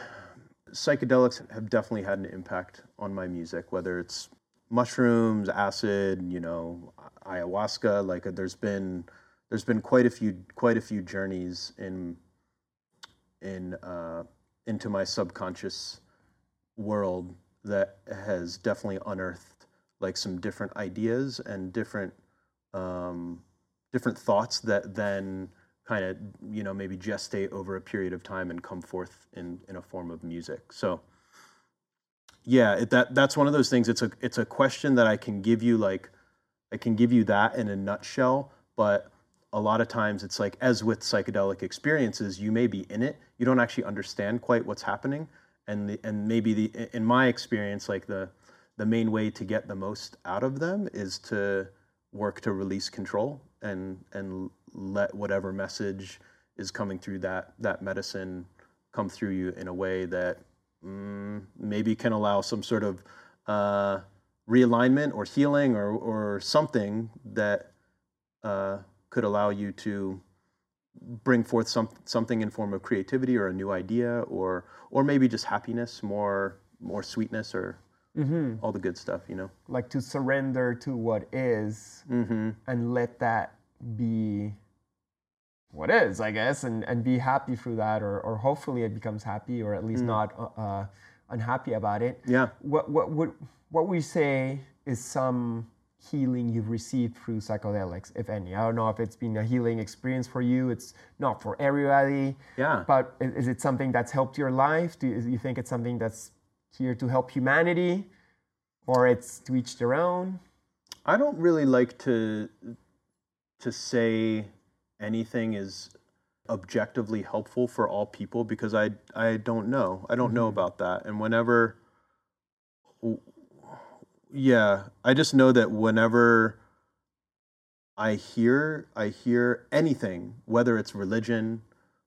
Speaker 3: psychedelics have definitely had an impact on my music. Whether it's mushrooms, acid, you know, ayahuasca. Like uh, there's been there's been quite a few quite a few journeys in in uh, into my subconscious world that has definitely unearthed like some different ideas and different um, different thoughts that then kind of you know maybe gestate over a period of time and come forth in in a form of music. So yeah it, that that's one of those things. It's a it's a question that i can give you like i can give you that in a nutshell but a lot of times it's like as with psychedelic experiences you may be in it. You don't actually understand quite what's happening. And the, and maybe the in my experience like the the main way to get the most out of them is to work to release control and and let whatever message is coming through that that medicine come through you in a way that mm, maybe can allow some sort of uh, realignment or healing or or something that uh, could allow you to bring forth some something in form of creativity or a new idea or or maybe just happiness, more more sweetness or all the good stuff, you know.
Speaker 1: like to surrender to what is
Speaker 3: Mm-hmm.
Speaker 1: and let that be what is, I guess, and, and be happy through that, or, or hopefully it becomes happy, or at least not uh, uh, unhappy about it.
Speaker 3: Yeah.
Speaker 1: What what what what we say is some healing you've received through psychedelics, if any. I don't know if it's been a healing experience for you. It's not for everybody.
Speaker 3: Yeah.
Speaker 1: But is it something that's helped your life? Do you, do you think it's something that's here to help humanity, or it's to each their own?
Speaker 3: I don't really like to to say anything is objectively helpful for all people because I I don't know. I don't know mm-hmm. about that. And whenever yeah, I just know that whenever I hear I hear anything, whether it's religion,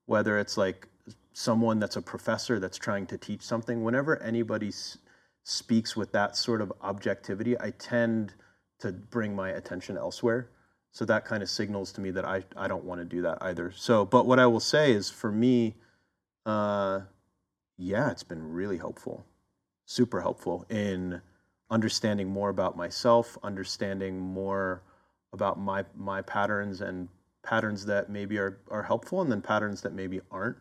Speaker 3: whether it's like someone that's a professor that's trying to teach something, whenever anybody s- speaks with that sort of objectivity, I tend to bring my attention elsewhere. So that kind of signals to me that I, I don't want to do that either. So, but what I will say is for me, uh, yeah, it's been really helpful, super helpful in understanding more about myself, understanding more about my my patterns and patterns that maybe are, are helpful and then patterns that maybe aren't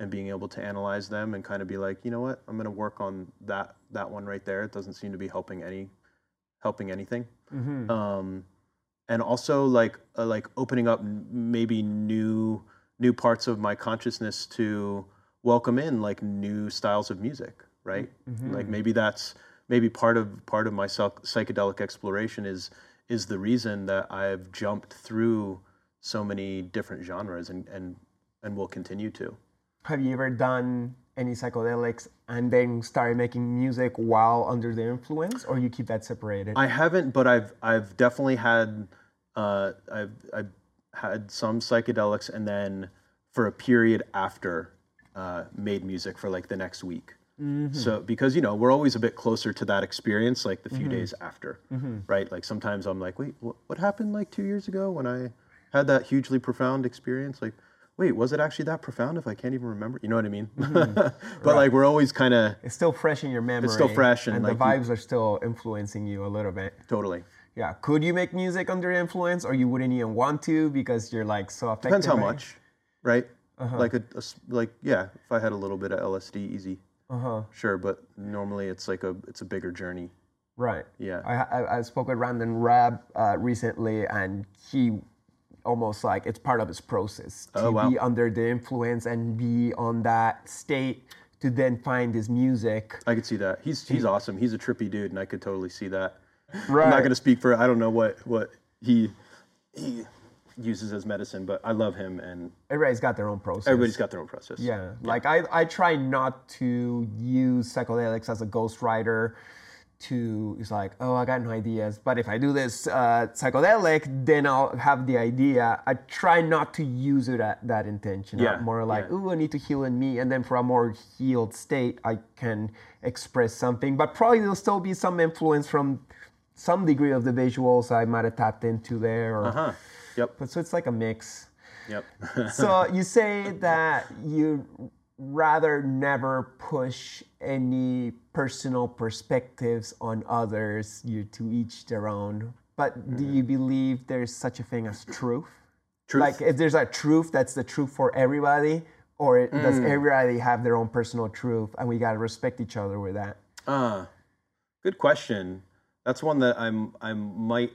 Speaker 3: and being able to analyze them and kind of be like, you know what, I'm gonna work on that that one right there. It doesn't seem to be helping any helping anything. Um, and also like uh, like opening up maybe new new parts of my consciousness to welcome in like new styles of music, right? Like maybe that's maybe part of part of my psych- psychedelic exploration is is the reason that I've jumped through so many different genres and and and will continue to.
Speaker 1: Have you ever done any psychedelics and then started making music while under the influence, or you keep that separated?
Speaker 3: I haven't, but I've I've definitely had uh, I've I've had some psychedelics, and then for a period after, uh, made music for like the next week. So because you know we're always a bit closer to that experience, like the few days after, right? Like sometimes I'm like, wait, what, what happened like two years ago when I had that hugely profound experience? Like, wait, was it actually that profound if I can't even remember? You know what I mean? but like we're always kind of
Speaker 1: it's still fresh in your memory.
Speaker 3: It's still fresh and,
Speaker 1: and
Speaker 3: like,
Speaker 1: the
Speaker 3: you-
Speaker 1: vibes are still influencing you a little bit.
Speaker 3: totally.
Speaker 1: Yeah. Could you make music under influence, or you wouldn't even want to because you're like so affected?
Speaker 3: Depends how
Speaker 1: it?
Speaker 3: much, right? Like a, a like yeah, if I had a little bit of LSD, easy,
Speaker 1: Uh-huh.
Speaker 3: sure. But normally it's like a it's a bigger journey.
Speaker 1: Right.
Speaker 3: Yeah.
Speaker 1: I, I, I spoke with Random Rab uh, recently, and he almost like it's part of his process oh, to
Speaker 3: Oh, wow.
Speaker 1: be under the influence and be on that state to then find his music.
Speaker 3: I could see that. He's he's awesome. He's a trippy dude, and I could totally see that.
Speaker 1: Right.
Speaker 3: I'm not gonna speak for. I don't know what what he he uses as medicine, but I love him, and
Speaker 1: Everybody's got their own process.
Speaker 3: everybody's got their own process.
Speaker 1: Yeah, like I, I try not to use psychedelics as a ghostwriter to, it's like, oh, I got no ideas. But if I do this uh, psychedelic, then I'll have the idea. I try not to use it at that intention.
Speaker 3: Yeah,
Speaker 1: I'm more like,
Speaker 3: yeah.
Speaker 1: ooh, I need to heal in me. And then for a more healed state, I can express something. But probably there'll still be some influence from some degree of the visuals I might have tapped into there. Or,
Speaker 3: Huh. Yep.
Speaker 1: But so it's like a mix
Speaker 3: Yep.
Speaker 1: so you say that you rather never push any personal perspectives on others you to each their own but do you believe there's such a thing as truth
Speaker 3: Truth.
Speaker 1: like if there's a truth that's the truth for everybody or it, does everybody have their own personal truth and we got to respect each other with that
Speaker 3: Uh, good question. That's one that I'm I might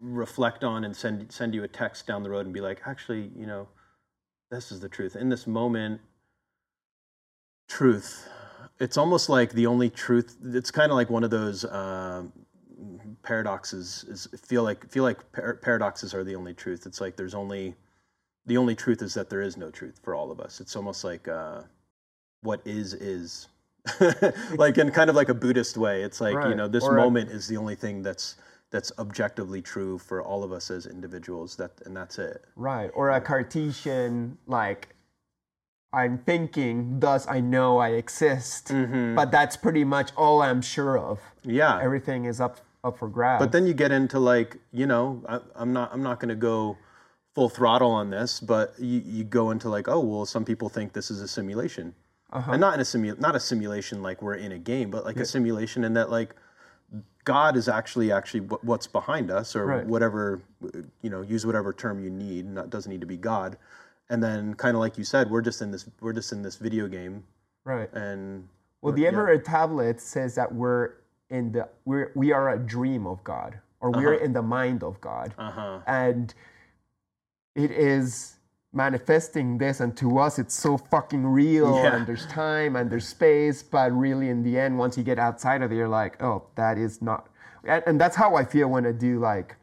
Speaker 3: reflect on and send send you a text down the road and be like, actually, you know, this is the truth. In this moment, truth. It's almost like the only truth. It's kind of like one of those um, paradoxes is feel like feel like par- paradoxes are the only truth. It's like there's only the only truth is that there is no truth for all of us. It's almost like uh, what is is. like in kind of like a Buddhist way. It's like, you know, this
Speaker 1: Or a-
Speaker 3: moment is the only thing that's that's objectively true for all of us as individuals. That and that's it.
Speaker 1: Right. Or a Cartesian, like, I'm thinking, thus I know I exist.
Speaker 3: Mm-hmm.
Speaker 1: But that's pretty much all I'm sure of.
Speaker 3: Yeah.
Speaker 1: Everything is up up for grabs.
Speaker 3: But then you get into like, you know, I, I'm not I'm not going to go full throttle on this, but you, you go into like, oh well, some people think this is a simulation,
Speaker 1: Uh-huh.
Speaker 3: and not in a simu not a simulation like we're in a game, but like a simulation in that like God is actually actually what, what's behind us or
Speaker 1: Right.
Speaker 3: whatever, you know, use whatever term you need. Not doesn't need to be God, and then kind of like you said, we're just in this we're just in this video game,
Speaker 1: right.
Speaker 3: and
Speaker 1: Well, the Emerald Tablet says that we're in the we're we are a dream of God, or we're in the mind of God,
Speaker 3: uh huh,
Speaker 1: and it is manifesting this, and to us, it's so fucking real,
Speaker 3: Yeah.
Speaker 1: and there's time and there's space, but really, in the end, once you get outside of it, you're like, oh, that is not, and, and that's how I feel when I do like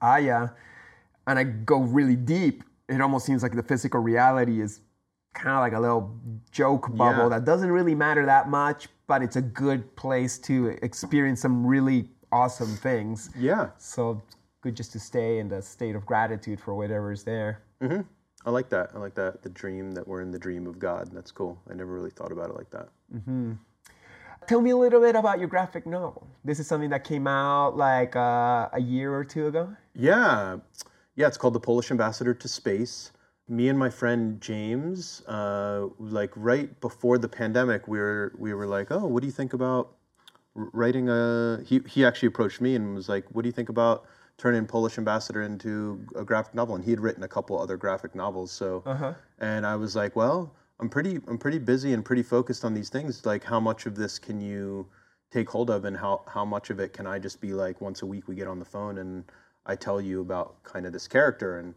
Speaker 1: Aya, and I go really deep. It almost seems like the physical reality is kind of like a little joke bubble
Speaker 3: Yeah.
Speaker 1: that doesn't really matter that much, but it's a good place to experience some really awesome things.
Speaker 3: yeah.
Speaker 1: So it's good just to stay in the state of gratitude for whatever is there.
Speaker 3: I like that. I like that. The dream that we're in the dream of God. That's cool. I never really thought about it like that.
Speaker 1: Tell me a little bit about your graphic novel. This is something that came out like uh, a year or two ago.
Speaker 3: Yeah. Yeah, it's called The Polish Ambassador to Space. Me and my friend James, uh, like right before the pandemic, we were we were like, oh, what do you think about writing a? He he actually approached me and was like, what do you think about turning Polish Ambassador into a graphic novel? And he had written a couple other graphic novels, so and I was like, well, I'm pretty I'm pretty busy and pretty focused on these things. Like, how much of this can you take hold of, and how how much of it can I just be like once a week we get on the phone and I tell you about kind of this character, and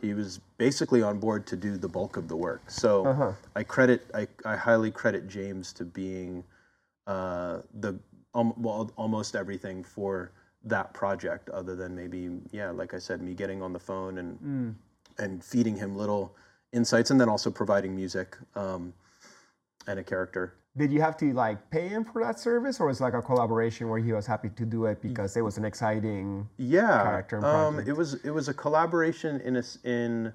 Speaker 3: he was basically on board to do the bulk of the work. So I credit I, I highly credit James to being uh, the um, well, almost everything for that project, other than maybe yeah, like I said, me getting on the phone and and feeding him little insights, and then also providing music um, and a character.
Speaker 1: Did you have to like pay him for that service, or was it like a collaboration where he was happy to do it because it was an exciting?
Speaker 3: yeah
Speaker 1: character and
Speaker 3: um, it was it was a collaboration in a in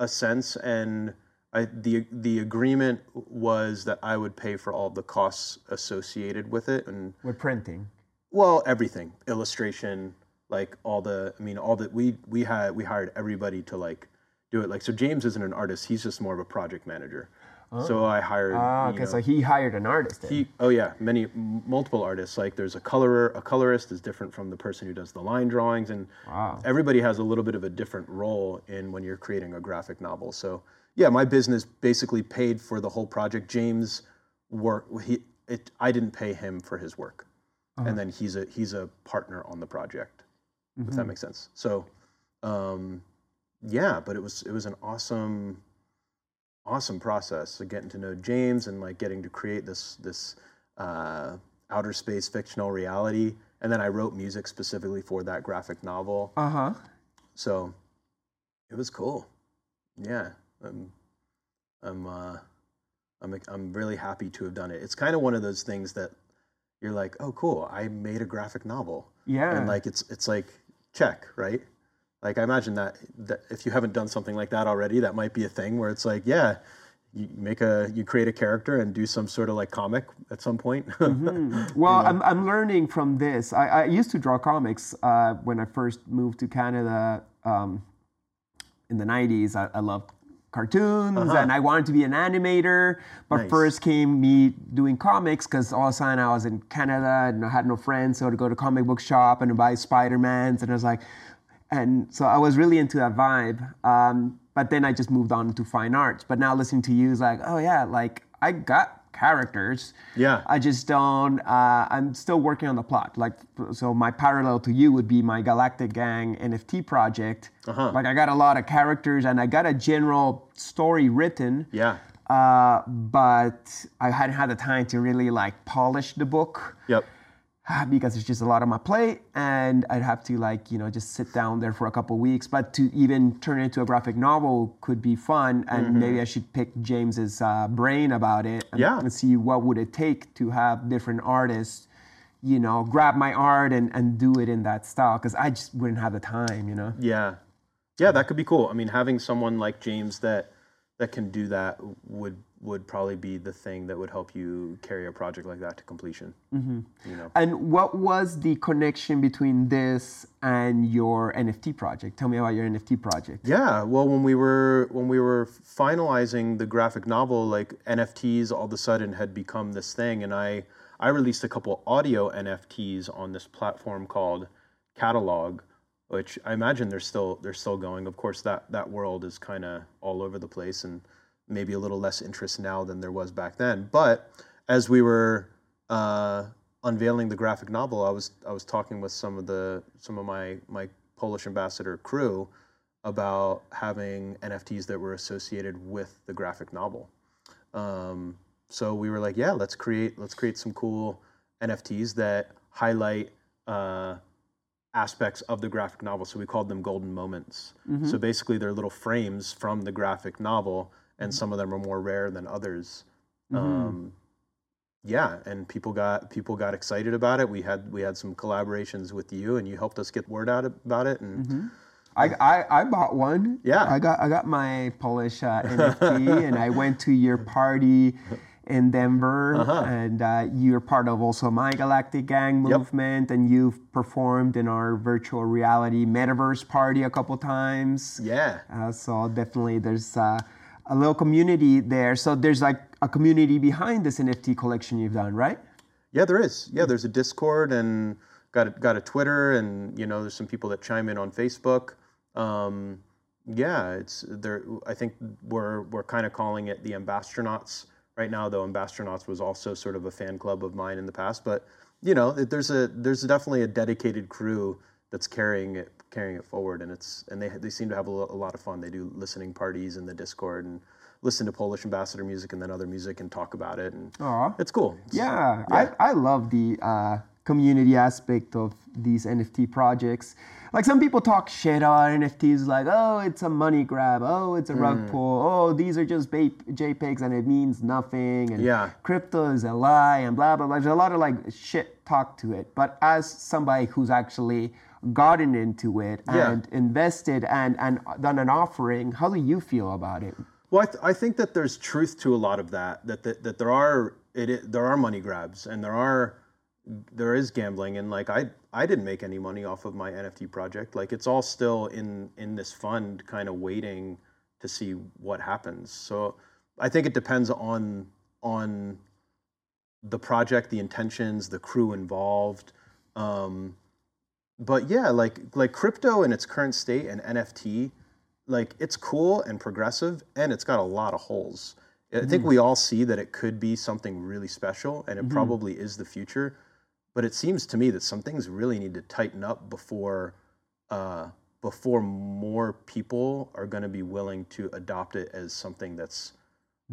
Speaker 3: a sense and I, the the agreement was that I would pay for all the costs associated with it and
Speaker 1: With printing.
Speaker 3: well everything illustration like all the I mean all that we we had we hired everybody to like do it like so James isn't an artist he's just more of a project manager so I hired
Speaker 1: Ah,
Speaker 3: you
Speaker 1: okay,
Speaker 3: know,
Speaker 1: so he hired an artist. Then.
Speaker 3: he, oh yeah, many multiple artists. Like there's a colorer, a colorist is different from the person who does the line drawings, and
Speaker 1: Wow.
Speaker 3: everybody has a little bit of a different role in when you're creating a graphic novel. So yeah, my business basically paid for the whole project. James work he it I didn't pay him for his work, and then he's a he's a partner on the project. If that makes sense. So um, yeah, but it was it was an awesome awesome process of getting to know James and like getting to create this this uh, outer space fictional reality. And then I wrote music specifically for that graphic novel.
Speaker 1: Uh huh.
Speaker 3: So it was cool. Yeah, I'm I'm uh, I'm I'm really happy to have done it. It's kind of one of those things that you're like, oh, cool, I made a graphic novel
Speaker 1: Yeah.
Speaker 3: and like it's it's like check right like i imagine that, that if you haven't done something like that already that might be a thing where it's like yeah you make a you create a character and do some sort of like comic at some point
Speaker 1: Well, I'm, I'm learning from this. I, I used to draw comics uh, when I first moved to Canada um, in the 90s. I, I loved cartoons and I wanted to be an animator. But
Speaker 3: Nice.
Speaker 1: first came me doing comics because all of a sudden I was in Canada and I had no friends. So to go to comic book shop and buy Spider-Mans. And I was like, and so I was really into that vibe. Um, but then I just moved on to fine arts. But now listening to you is like, oh yeah, like I got characters.
Speaker 3: Yeah.
Speaker 1: I just don't. Uh, I'm still working on the plot. Like, so my parallel to you would be my Galactic Gang NFT project.
Speaker 3: Uh-huh.
Speaker 1: Like, I got a lot of characters and I got a general story written.
Speaker 3: yeah
Speaker 1: Uh, but I hadn't had the time to really like polish the book.
Speaker 3: yep
Speaker 1: because it's just a lot on my plate and I'd have to like, you know, just sit down there for a couple weeks. But to even turn it into a graphic novel could be fun and maybe I should pick James's uh, brain about it and,
Speaker 3: Yeah.
Speaker 1: and see what would it take to have different artists, you know, grab my art and, and do it in that style because I just wouldn't have the time, you know.
Speaker 3: Yeah, yeah, that could be cool. I mean, having someone like James that that can do that would would probably be the thing that would help you carry a project like that to completion. Mm-hmm. You know,
Speaker 1: And what was the connection between this and your NFT project? Tell me about your NFT project.
Speaker 3: yeah. Well, when we were when we were finalizing the graphic novel, like NFTs all of a sudden had become this thing, and I I released a couple audio NFTs on this platform called Catalog, which I imagine they're still they're still going. Of course, that that world is kind of all over the place, and maybe a little less interest now than there was back then. But as we were uh, unveiling the graphic novel, I was I was talking with some of the some of my my Polish ambassador crew about having NFTs that were associated with the graphic novel. Um, so we were like, yeah, let's create let's create some cool NFTs that highlight uh, aspects of the graphic novel. So we called them golden moments. So basically, they're little frames from the graphic novel, and some of them are more rare than others. Um, yeah, and people got people got excited about it. We had we had some collaborations with you, and you helped us get word out about it. And
Speaker 1: I, I, I bought one.
Speaker 3: Yeah.
Speaker 1: I got I got my Polish uh, NFT and I went to your party in Denver and uh, you're part of also my Galactic Gang
Speaker 3: Yep.
Speaker 1: movement and you've performed in our virtual reality metaverse party a couple times.
Speaker 3: yeah,
Speaker 1: Uh, so definitely there's uh, a little community there. So there's like a community behind this NFT collection you've done, right?
Speaker 3: Yeah, there is. Yeah, there's a Discord and got a, got a Twitter, and you know, there's some people that chime in on Facebook. Um, yeah, it's there. I think we're we're kind of calling it the Ambastronauts right now, though. Ambastronauts was also sort of a fan club of mine in the past, but you know, there's a there's definitely a dedicated crew that's carrying it carrying it forward, and it's and they they seem to have a, a lot of fun. They do listening parties in the Discord and listen to Polish ambassador music and then other music and talk about it, and
Speaker 1: Aw.
Speaker 3: it's cool. It's-
Speaker 1: Yeah, I, I love the uh, community aspect of these NFT projects. Like some people talk shit about NFTs, like, oh, it's a money grab, oh, it's a rug pull, oh, these are just JPEGs and it means nothing, and
Speaker 3: Yeah.
Speaker 1: crypto is a lie, and blah, blah, blah. There's a lot of like shit talk to it. But as somebody who's actually gotten into it
Speaker 3: Yeah.
Speaker 1: and invested and, and done an offering, how do you feel about it?
Speaker 3: Well, I, th- I think that there's truth to a lot of that. That that, that there are it, i there are money grabs and there are there is gambling and like I I didn't make any money off of my NFT project. Like it's all still in in this fund, kind of waiting to see what happens. So I think it depends on on the project, the intentions, the crew involved. Um, but yeah, like like crypto in its current state and NFT, like it's cool and progressive and it's got a lot of holes. I think we all see that it could be something really special and it probably is the future. But it seems to me that some things really need to tighten up before uh, before more people are going to be willing to adopt it as something that's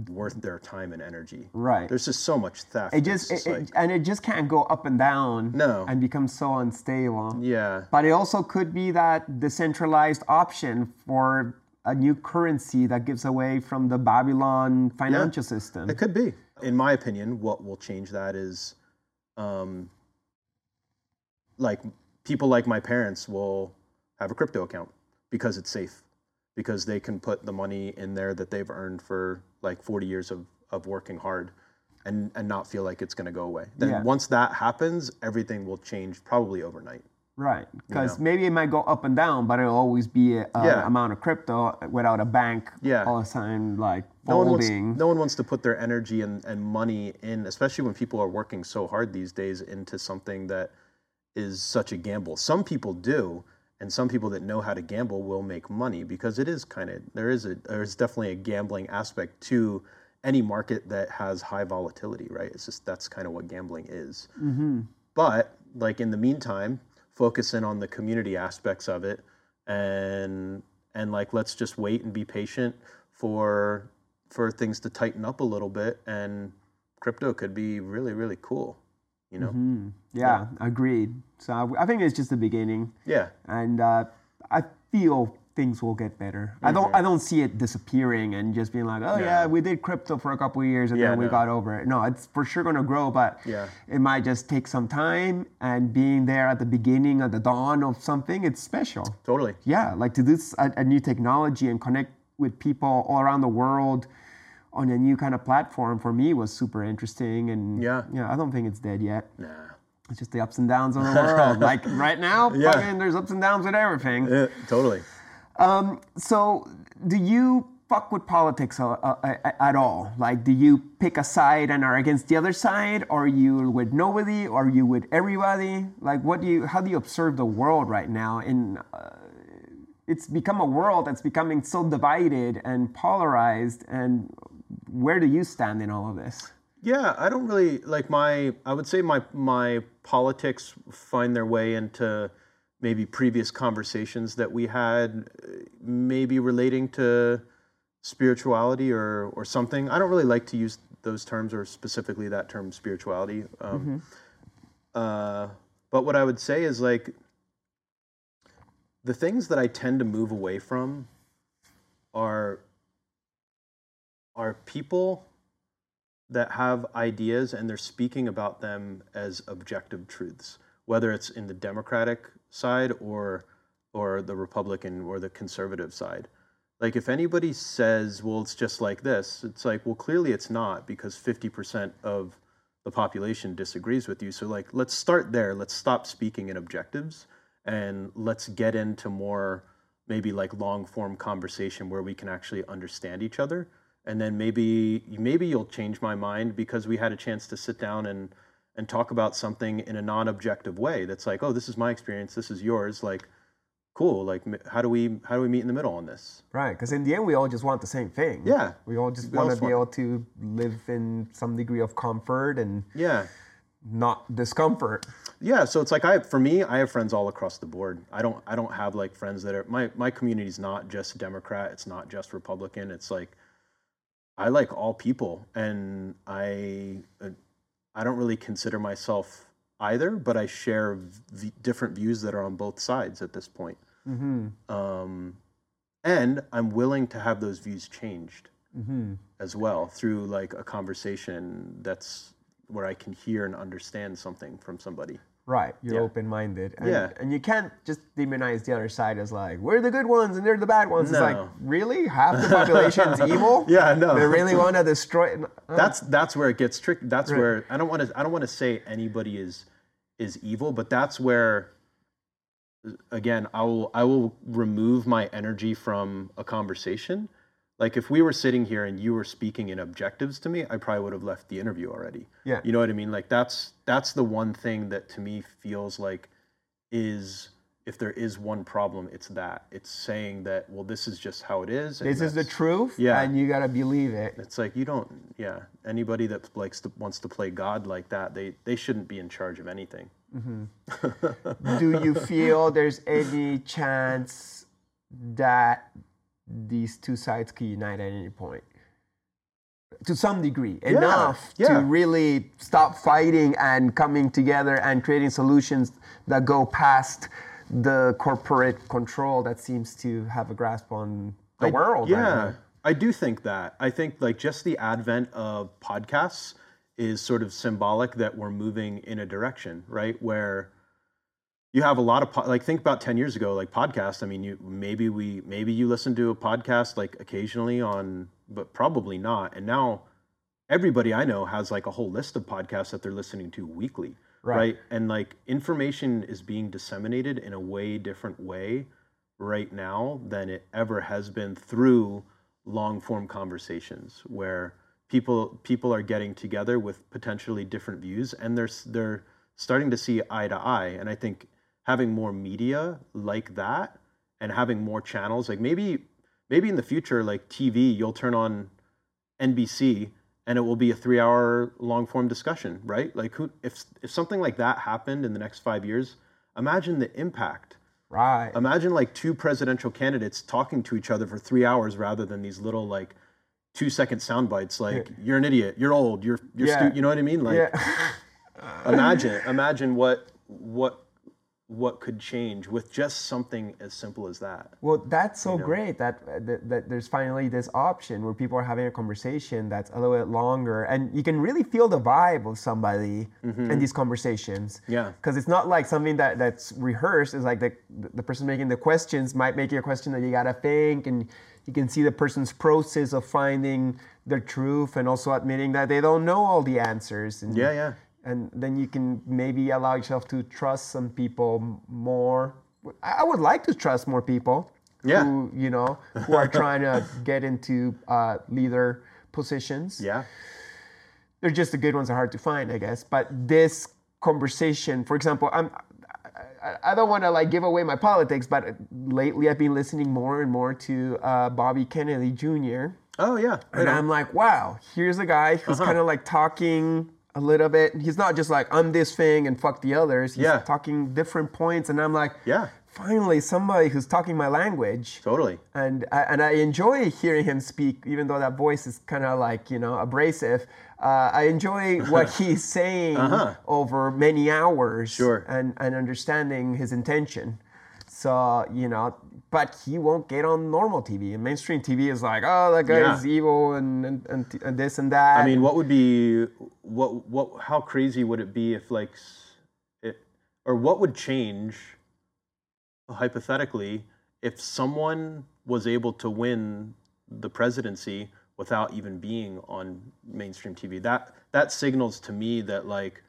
Speaker 3: worth their time and energy.
Speaker 1: Right.
Speaker 3: There's just so much theft.
Speaker 1: It just,
Speaker 3: It's
Speaker 1: it,
Speaker 3: like-
Speaker 1: it, and it just can't go up and down
Speaker 3: No.
Speaker 1: and become so unstable.
Speaker 3: yeah.
Speaker 1: But it also could be that decentralized option for a new currency that gives away from the Babylon financial system.
Speaker 3: It could be. In my opinion, what will change that is, um, like people like my parents will have a crypto account because it's safe, because they can put the money in there that they've earned for like 40 years of, of working hard and, and not feel like it's going to go away. Then
Speaker 1: Yeah.
Speaker 3: once that happens, everything will change probably overnight.
Speaker 1: Right. Because maybe it might go up and down, but it'll always be a, a
Speaker 3: Yeah.
Speaker 1: amount of crypto without a bank
Speaker 3: Yeah.
Speaker 1: all the time like
Speaker 3: no one, wants, no one wants to put their energy and, and money in, especially when people are working so hard these days, into something that is such a gamble. Some people do, and some people that know how to gamble will make money because it is kind of there is a there's definitely a gambling aspect to any market that has high volatility, right? It's just that's kind of what gambling is. Mm-hmm. But like in the meantime, focus in on the community aspects of it, and and like let's just wait and be patient for for things to tighten up a little bit, and crypto could be really really cool. You know?
Speaker 1: Mm-hmm. Yeah, agreed. So I, I think it's just the beginning,
Speaker 3: Yeah.
Speaker 1: and uh, I feel things will get better. I don't. I don't see it disappearing and just being like, oh yeah, we did crypto for a couple of years and
Speaker 3: Yeah,
Speaker 1: then we
Speaker 3: no.
Speaker 1: got over it. No, it's for sure gonna grow, but
Speaker 3: Yeah.
Speaker 1: it might just take some time. And being there at the beginning, at the dawn of something, it's special.
Speaker 3: Totally.
Speaker 1: Yeah, like to do a new technology and connect with people all around the world on a new kind of platform for me was super interesting. And
Speaker 3: Yeah.
Speaker 1: yeah, I don't think it's dead yet.
Speaker 3: Nah.
Speaker 1: It's just the ups and downs of the world. like right now,
Speaker 3: Yeah.
Speaker 1: fucking, there's ups and downs with everything.
Speaker 3: Yeah, totally.
Speaker 1: So, do you fuck with politics a- a- a- at all? Like, do you pick a side and are against the other side, or are you with nobody, or are you with everybody? Like, what do you? How do you observe the world right now? In uh, it's become a world that's becoming so divided and polarized. And where do you stand in all of this?
Speaker 3: Yeah, I don't really like my. I would say my my politics find their way into maybe previous conversations that we had, maybe relating to spirituality or or something. I don't really like to use those terms or specifically that term spirituality. Um, uh, but what I would say is like the things that I tend to move away from are are people that have ideas and they're speaking about them as objective truths, whether it's in the Democratic side or or the Republican or the conservative side. Like if anybody says, "Well, it's just like this," it's like, well, clearly it's not because 50% of the population disagrees with you. So like, let's start there. Let's stop speaking in objectives and let's get into more maybe like long form conversation where we can actually understand each other and then maybe maybe you'll change my mind because we had a chance to sit down and and talk about something in a non-objective way that's like oh this is my experience. This is yours. Like cool. Like how do we how do we meet in the middle on this?
Speaker 1: Right, because in the end, we all just want the same thing.
Speaker 3: Yeah.
Speaker 1: we all just
Speaker 3: We
Speaker 1: want to be able to live in some degree of comfort and
Speaker 3: yeah.
Speaker 1: not discomfort.
Speaker 3: yeah. So it's like i for me i have friends all across the board. I don't i don't have like friends that are my my community's not just democrat. It's not just republican. It's like i like all people and i uh, i don't really consider myself either but i share v- different views that are on both sides at this point. Um, and i'm willing to have those views changed as well through like a conversation that's where i can hear and understand something from somebody
Speaker 1: Right, you're
Speaker 3: Yeah.
Speaker 1: open-minded, and,
Speaker 3: Yeah.
Speaker 1: and you can't just demonize the other side as like we're the good ones and they're the bad ones. It's like really half the population's evil.
Speaker 3: Yeah, no.
Speaker 1: They really want to destroy. uh,
Speaker 3: that's that's where it gets tricky that's
Speaker 1: Right.
Speaker 3: where i don't want to i don't want to say anybody is is evil but that's where again i will i will remove my energy from a conversation like if we were sitting here and you were speaking in objectives to me i probably would have left the interview already
Speaker 1: Yeah.
Speaker 3: you know what i mean like that's that's the one thing that to me feels like is if there is one problem it's that it's saying that well this is just how it is
Speaker 1: This is the truth,
Speaker 3: Yeah.
Speaker 1: and you gotta believe it.
Speaker 3: it's like you don't yeah anybody that likes to wants to play god like that they they shouldn't be in charge of anything mm-hmm.
Speaker 1: Do you feel there's any chance that these two sides could unite at any point? To some degree, enough
Speaker 3: yeah.
Speaker 1: to really stop fighting and coming together and creating solutions that go past the corporate control that seems to have a grasp on the
Speaker 3: I-
Speaker 1: world.
Speaker 3: yeah
Speaker 1: now.
Speaker 3: i do think that i think like just the advent of podcasts is sort of symbolic that we're moving in a direction right where you have a lot of po- like think about 10 years ago like podcasts i mean you maybe we maybe you listen to a podcast like occasionally on but probably not. And now everybody i know has like a whole list of podcasts that they're listening to weekly
Speaker 1: Right.
Speaker 3: right, and like information is being disseminated in a way different way right now than it ever has been through long form conversations where people people are getting together with potentially different views and they're they're starting to see eye to eye. And i think having more media like that and having more channels like maybe maybe in the future like tv you'll turn on nbc and it will be a 3 hour long form discussion right like who if if something like that happened in the next 5 years imagine the impact
Speaker 1: Right.
Speaker 3: imagine like two presidential candidates talking to each other for three hours rather than these little like two second sound bites like you're an idiot you're old you're you're
Speaker 1: Yeah.
Speaker 3: stu-, you know what i mean like
Speaker 1: yeah.
Speaker 3: imagine, imagine what what what could change with just something as simple as that.
Speaker 1: Well, that's so great that, that that there's finally this option where people are having a conversation that's a little bit longer, and you can really feel the vibe of somebody in these conversations.
Speaker 3: Mm-hmm. Yeah.
Speaker 1: because it's not like something that that's rehearsed. It's like the the person making the questions might make you a question that you gotta think, and you can see the person's process of finding their truth and also admitting that they don't know all the answers. And,
Speaker 3: Yeah, yeah.
Speaker 1: And then you can maybe allow yourself to trust some people more. I would like to trust more people.
Speaker 3: Yeah.
Speaker 1: Who you know who are trying to get into uh, leader positions.
Speaker 3: Yeah.
Speaker 1: They're just the good ones are hard to find, I guess. But this conversation, for example, I'm. I- I don't want to like give away my politics, but lately I've been listening more and more to uh, Bobby Kennedy Jr.
Speaker 3: Oh yeah.
Speaker 1: And I'm like, wow, here's a guy who's
Speaker 3: Uh-huh.
Speaker 1: kind of like talking a little bit. He's not just like, I'm this thing and fuck the others. He's
Speaker 3: Yeah.
Speaker 1: talking different points. And I'm like,
Speaker 3: Yeah.
Speaker 1: finally, somebody who's talking my language.
Speaker 3: Totally.
Speaker 1: And I, and I enjoy hearing him speak, even though that voice is kind of like, you know, abrasive. Uh, I enjoy what he's saying over many hours
Speaker 3: Uh-huh. Sure.
Speaker 1: and, and understanding his intention. So, you know, but he won't get on normal TV. And mainstream TV is like, oh, that guy
Speaker 3: Yeah.
Speaker 1: is evil and, and, and, and this and that.
Speaker 3: I mean, what would be what what how crazy would it be if like it or what would change hypothetically if someone was able to win the presidency without even being on mainstream TV? That that signals to me that like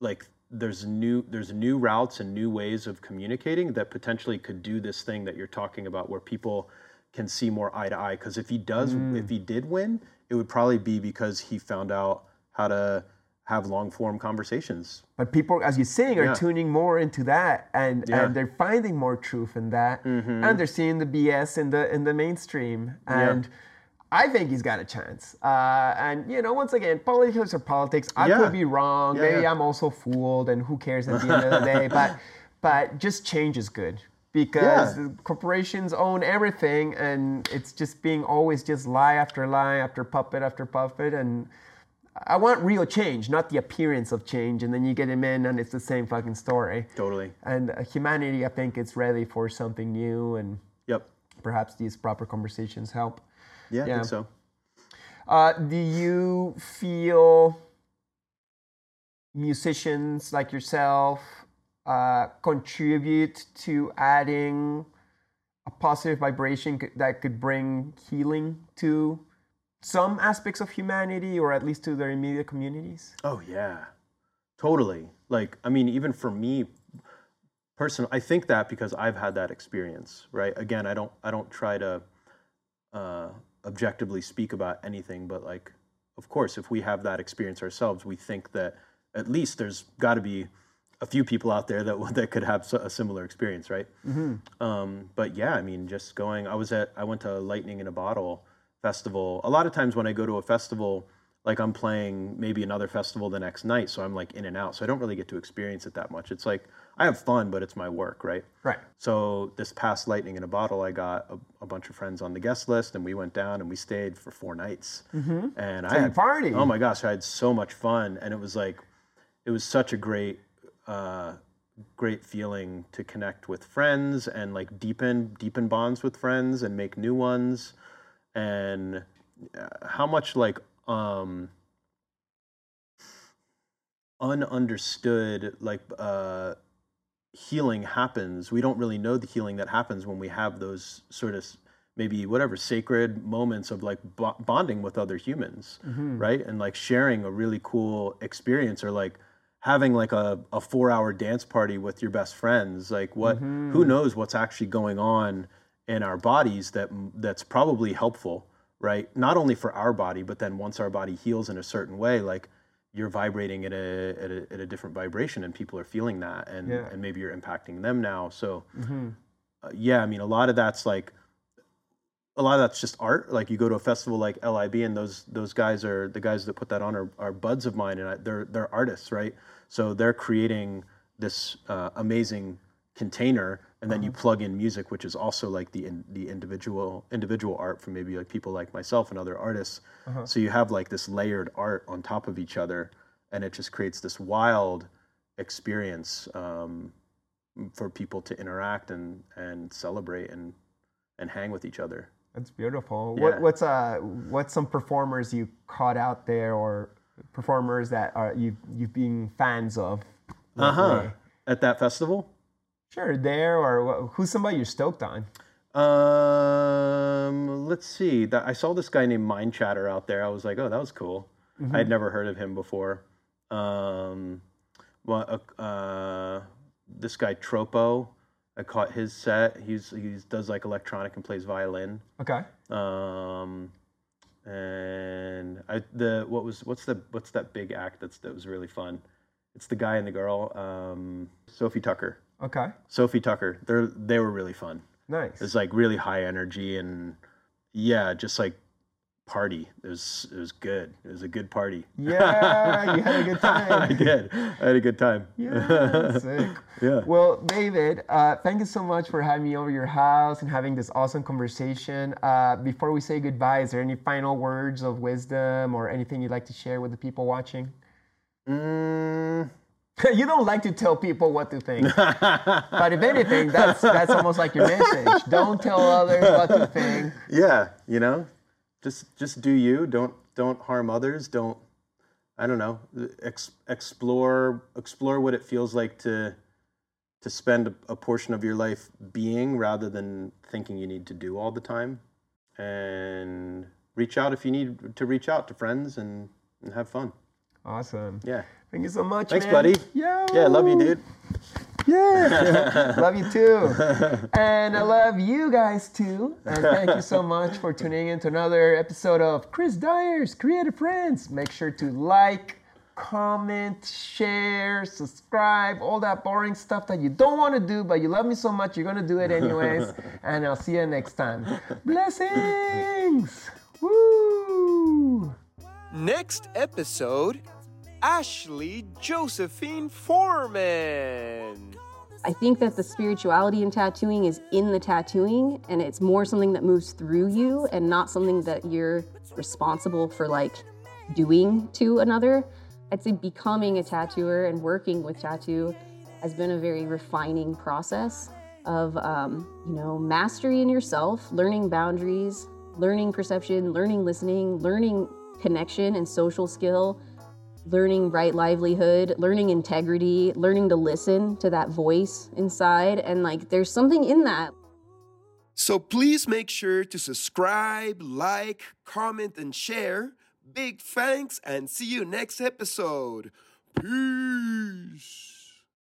Speaker 3: like there's new there's new routes and new ways of communicating that potentially could do this thing that you're talking about where people can see more eye to eye because if he does if he did win it would probably be because he found out how to have long form conversations
Speaker 1: But people, as you're saying, are
Speaker 3: Yeah.
Speaker 1: tuning more into that, and,
Speaker 3: Yeah. Mm-hmm.
Speaker 1: and they're finding more truth in that, and they're seeing the BS in the in the mainstream.
Speaker 3: Yeah.
Speaker 1: I think he's got a chance. Uh, and you know, once again, politics are politics. I
Speaker 3: Yeah.
Speaker 1: could be wrong.
Speaker 3: Yeah,
Speaker 1: Maybe
Speaker 3: yeah.
Speaker 1: I'm also fooled, and who cares at the end of the day? But but just change is good because corporations own everything, and it's just being always just lie after lie after puppet after puppet and. I want real change, not the appearance of change, and then you get him in and it's the same fucking story.
Speaker 3: totally
Speaker 1: And uh, humanity, I think, is ready for something new, and
Speaker 3: yep
Speaker 1: perhaps these proper conversations help.
Speaker 3: Yeah, I think so
Speaker 1: Uh, do you feel musicians like yourself uh, contribute to adding a positive vibration that could bring healing to some aspects of humanity, or at least to their immediate communities?
Speaker 3: Oh yeah, totally. Like I mean, even for me, personally, I think that because I've had that experience. Right. Again, I don't I don't try to uh, objectively speak about anything, but like, of course, if we have that experience ourselves, we think that at least there's got to be a few people out there that that could have a similar experience, right? Um, but yeah, I mean, just going. I was at I went to Lightning in a Bottle festival. A lot of times when I go to a festival, like I'm playing maybe another festival the next night, so I'm like in and out. So I don't really get to experience it that much. It's like I have fun, but it's my work, right?
Speaker 1: Right.
Speaker 3: So this past Lightning in a Bottle, I got a, a bunch of friends on the guest list, and we went down and we stayed for four nights. And I had
Speaker 1: partied.
Speaker 3: Oh my gosh, I had so much fun, and it was like, it was such a great, uh, great feeling to connect with friends and like deepen deepen bonds with friends and make new ones, and uh, how much like um ununderstood like uh healing happens we don't really know the healing that happens when we have those sort of maybe whatever sacred moments of like bo- bonding with other humans mm-hmm. right? And like sharing a really cool experience or like having like a, a four hour dance party with your best friends like what mm-hmm. who knows what's actually going on in our bodies that that's probably helpful right? Not only for our body but then once our body heals in a certain way like you're vibrating at a, at a at a different vibration and people are feeling that and
Speaker 1: Yeah.
Speaker 3: and maybe you're impacting them now. So uh, yeah i mean a lot of that's like a lot of that's just art. Like you go to a festival like lib and those those guys are the guys that put that on are, are buds of mine and I, they're they're artists right? So they're creating this uh, amazing container and then you plug in music which is also like the in, the individual individual art from maybe like people like myself and other artists so you have like this layered art on top of each other and it just creates this wild experience um, for people to interact and and celebrate and and hang with each other.
Speaker 1: That's beautiful.
Speaker 3: Yeah.
Speaker 1: What, what's uh what's some performers you caught out there or performers that are you you've been fans of?
Speaker 3: Uh huh. At that festival.
Speaker 1: Sure, there or who's somebody you're stoked on?
Speaker 3: Um, let's see. That I saw this guy named Mindchatter out there. I was like, oh, that was cool. I had never heard of him before. Um, well, uh, uh, this guy Tropo. I caught his set. He's he's does like electronic and plays violin.
Speaker 1: Okay.
Speaker 3: Um, and I the what was what's the what's that big act that's that was really fun? It's the guy and the girl. Um, Sofi Tukker.
Speaker 1: Okay.
Speaker 3: Sofi Tukker. They're they were really fun.
Speaker 1: Nice.
Speaker 3: It's like really high energy and yeah, just like party. It was it was good. It was a good party.
Speaker 1: Yeah, you had a good time.
Speaker 3: I did. I had a good time.
Speaker 1: Yeah, sick.
Speaker 3: Yeah.
Speaker 1: Well, David, uh, thank you so much for having me over your house and having this awesome conversation. Uh, before we say goodbye, is there any final words of wisdom or anything you'd like to share with the people watching?
Speaker 3: Mm,
Speaker 1: you don't like to tell people what to think, but if anything, that's that's almost like your message. Don't tell others what to think.
Speaker 3: yeah, you know, just just do you. Don't don't harm others. Don't I don't know. Ex- explore explore what it feels like to to spend a, a portion of your life being rather than thinking you need to do all the time. And reach out if you need to reach out to friends and, and have fun.
Speaker 1: Awesome.
Speaker 3: Yeah.
Speaker 1: Thank you so much.
Speaker 3: Thanks,
Speaker 1: man.
Speaker 3: buddy.
Speaker 1: Yeah.
Speaker 3: Yeah, love you, dude.
Speaker 1: Yeah. love you too. And I love you guys too. And thank you so much for tuning in to another episode of Chris Dyer's Creative Friends. Make sure to like, comment, share, subscribe, all that boring stuff that you don't want to do, but you love me so much, you're going to do it anyways. and I'll see you next time. Blessings. Woo. Next episode Ashley Josephine Foreman.
Speaker 4: I think that the spirituality in tattooing is in the tattooing and it's more something that moves through you and not something that you're responsible for like doing to another. I'd say becoming a tattooer and working with tattoo has been a very refining process of um, you know mastery in yourself, learning boundaries, learning perception, learning listening, learning connection and social skill, learning right livelihood, learning integrity, learning to listen to that voice inside. And like, there's something in that.
Speaker 1: So please make sure to subscribe, like, comment, and share. Big thanks and see you next episode. Peace.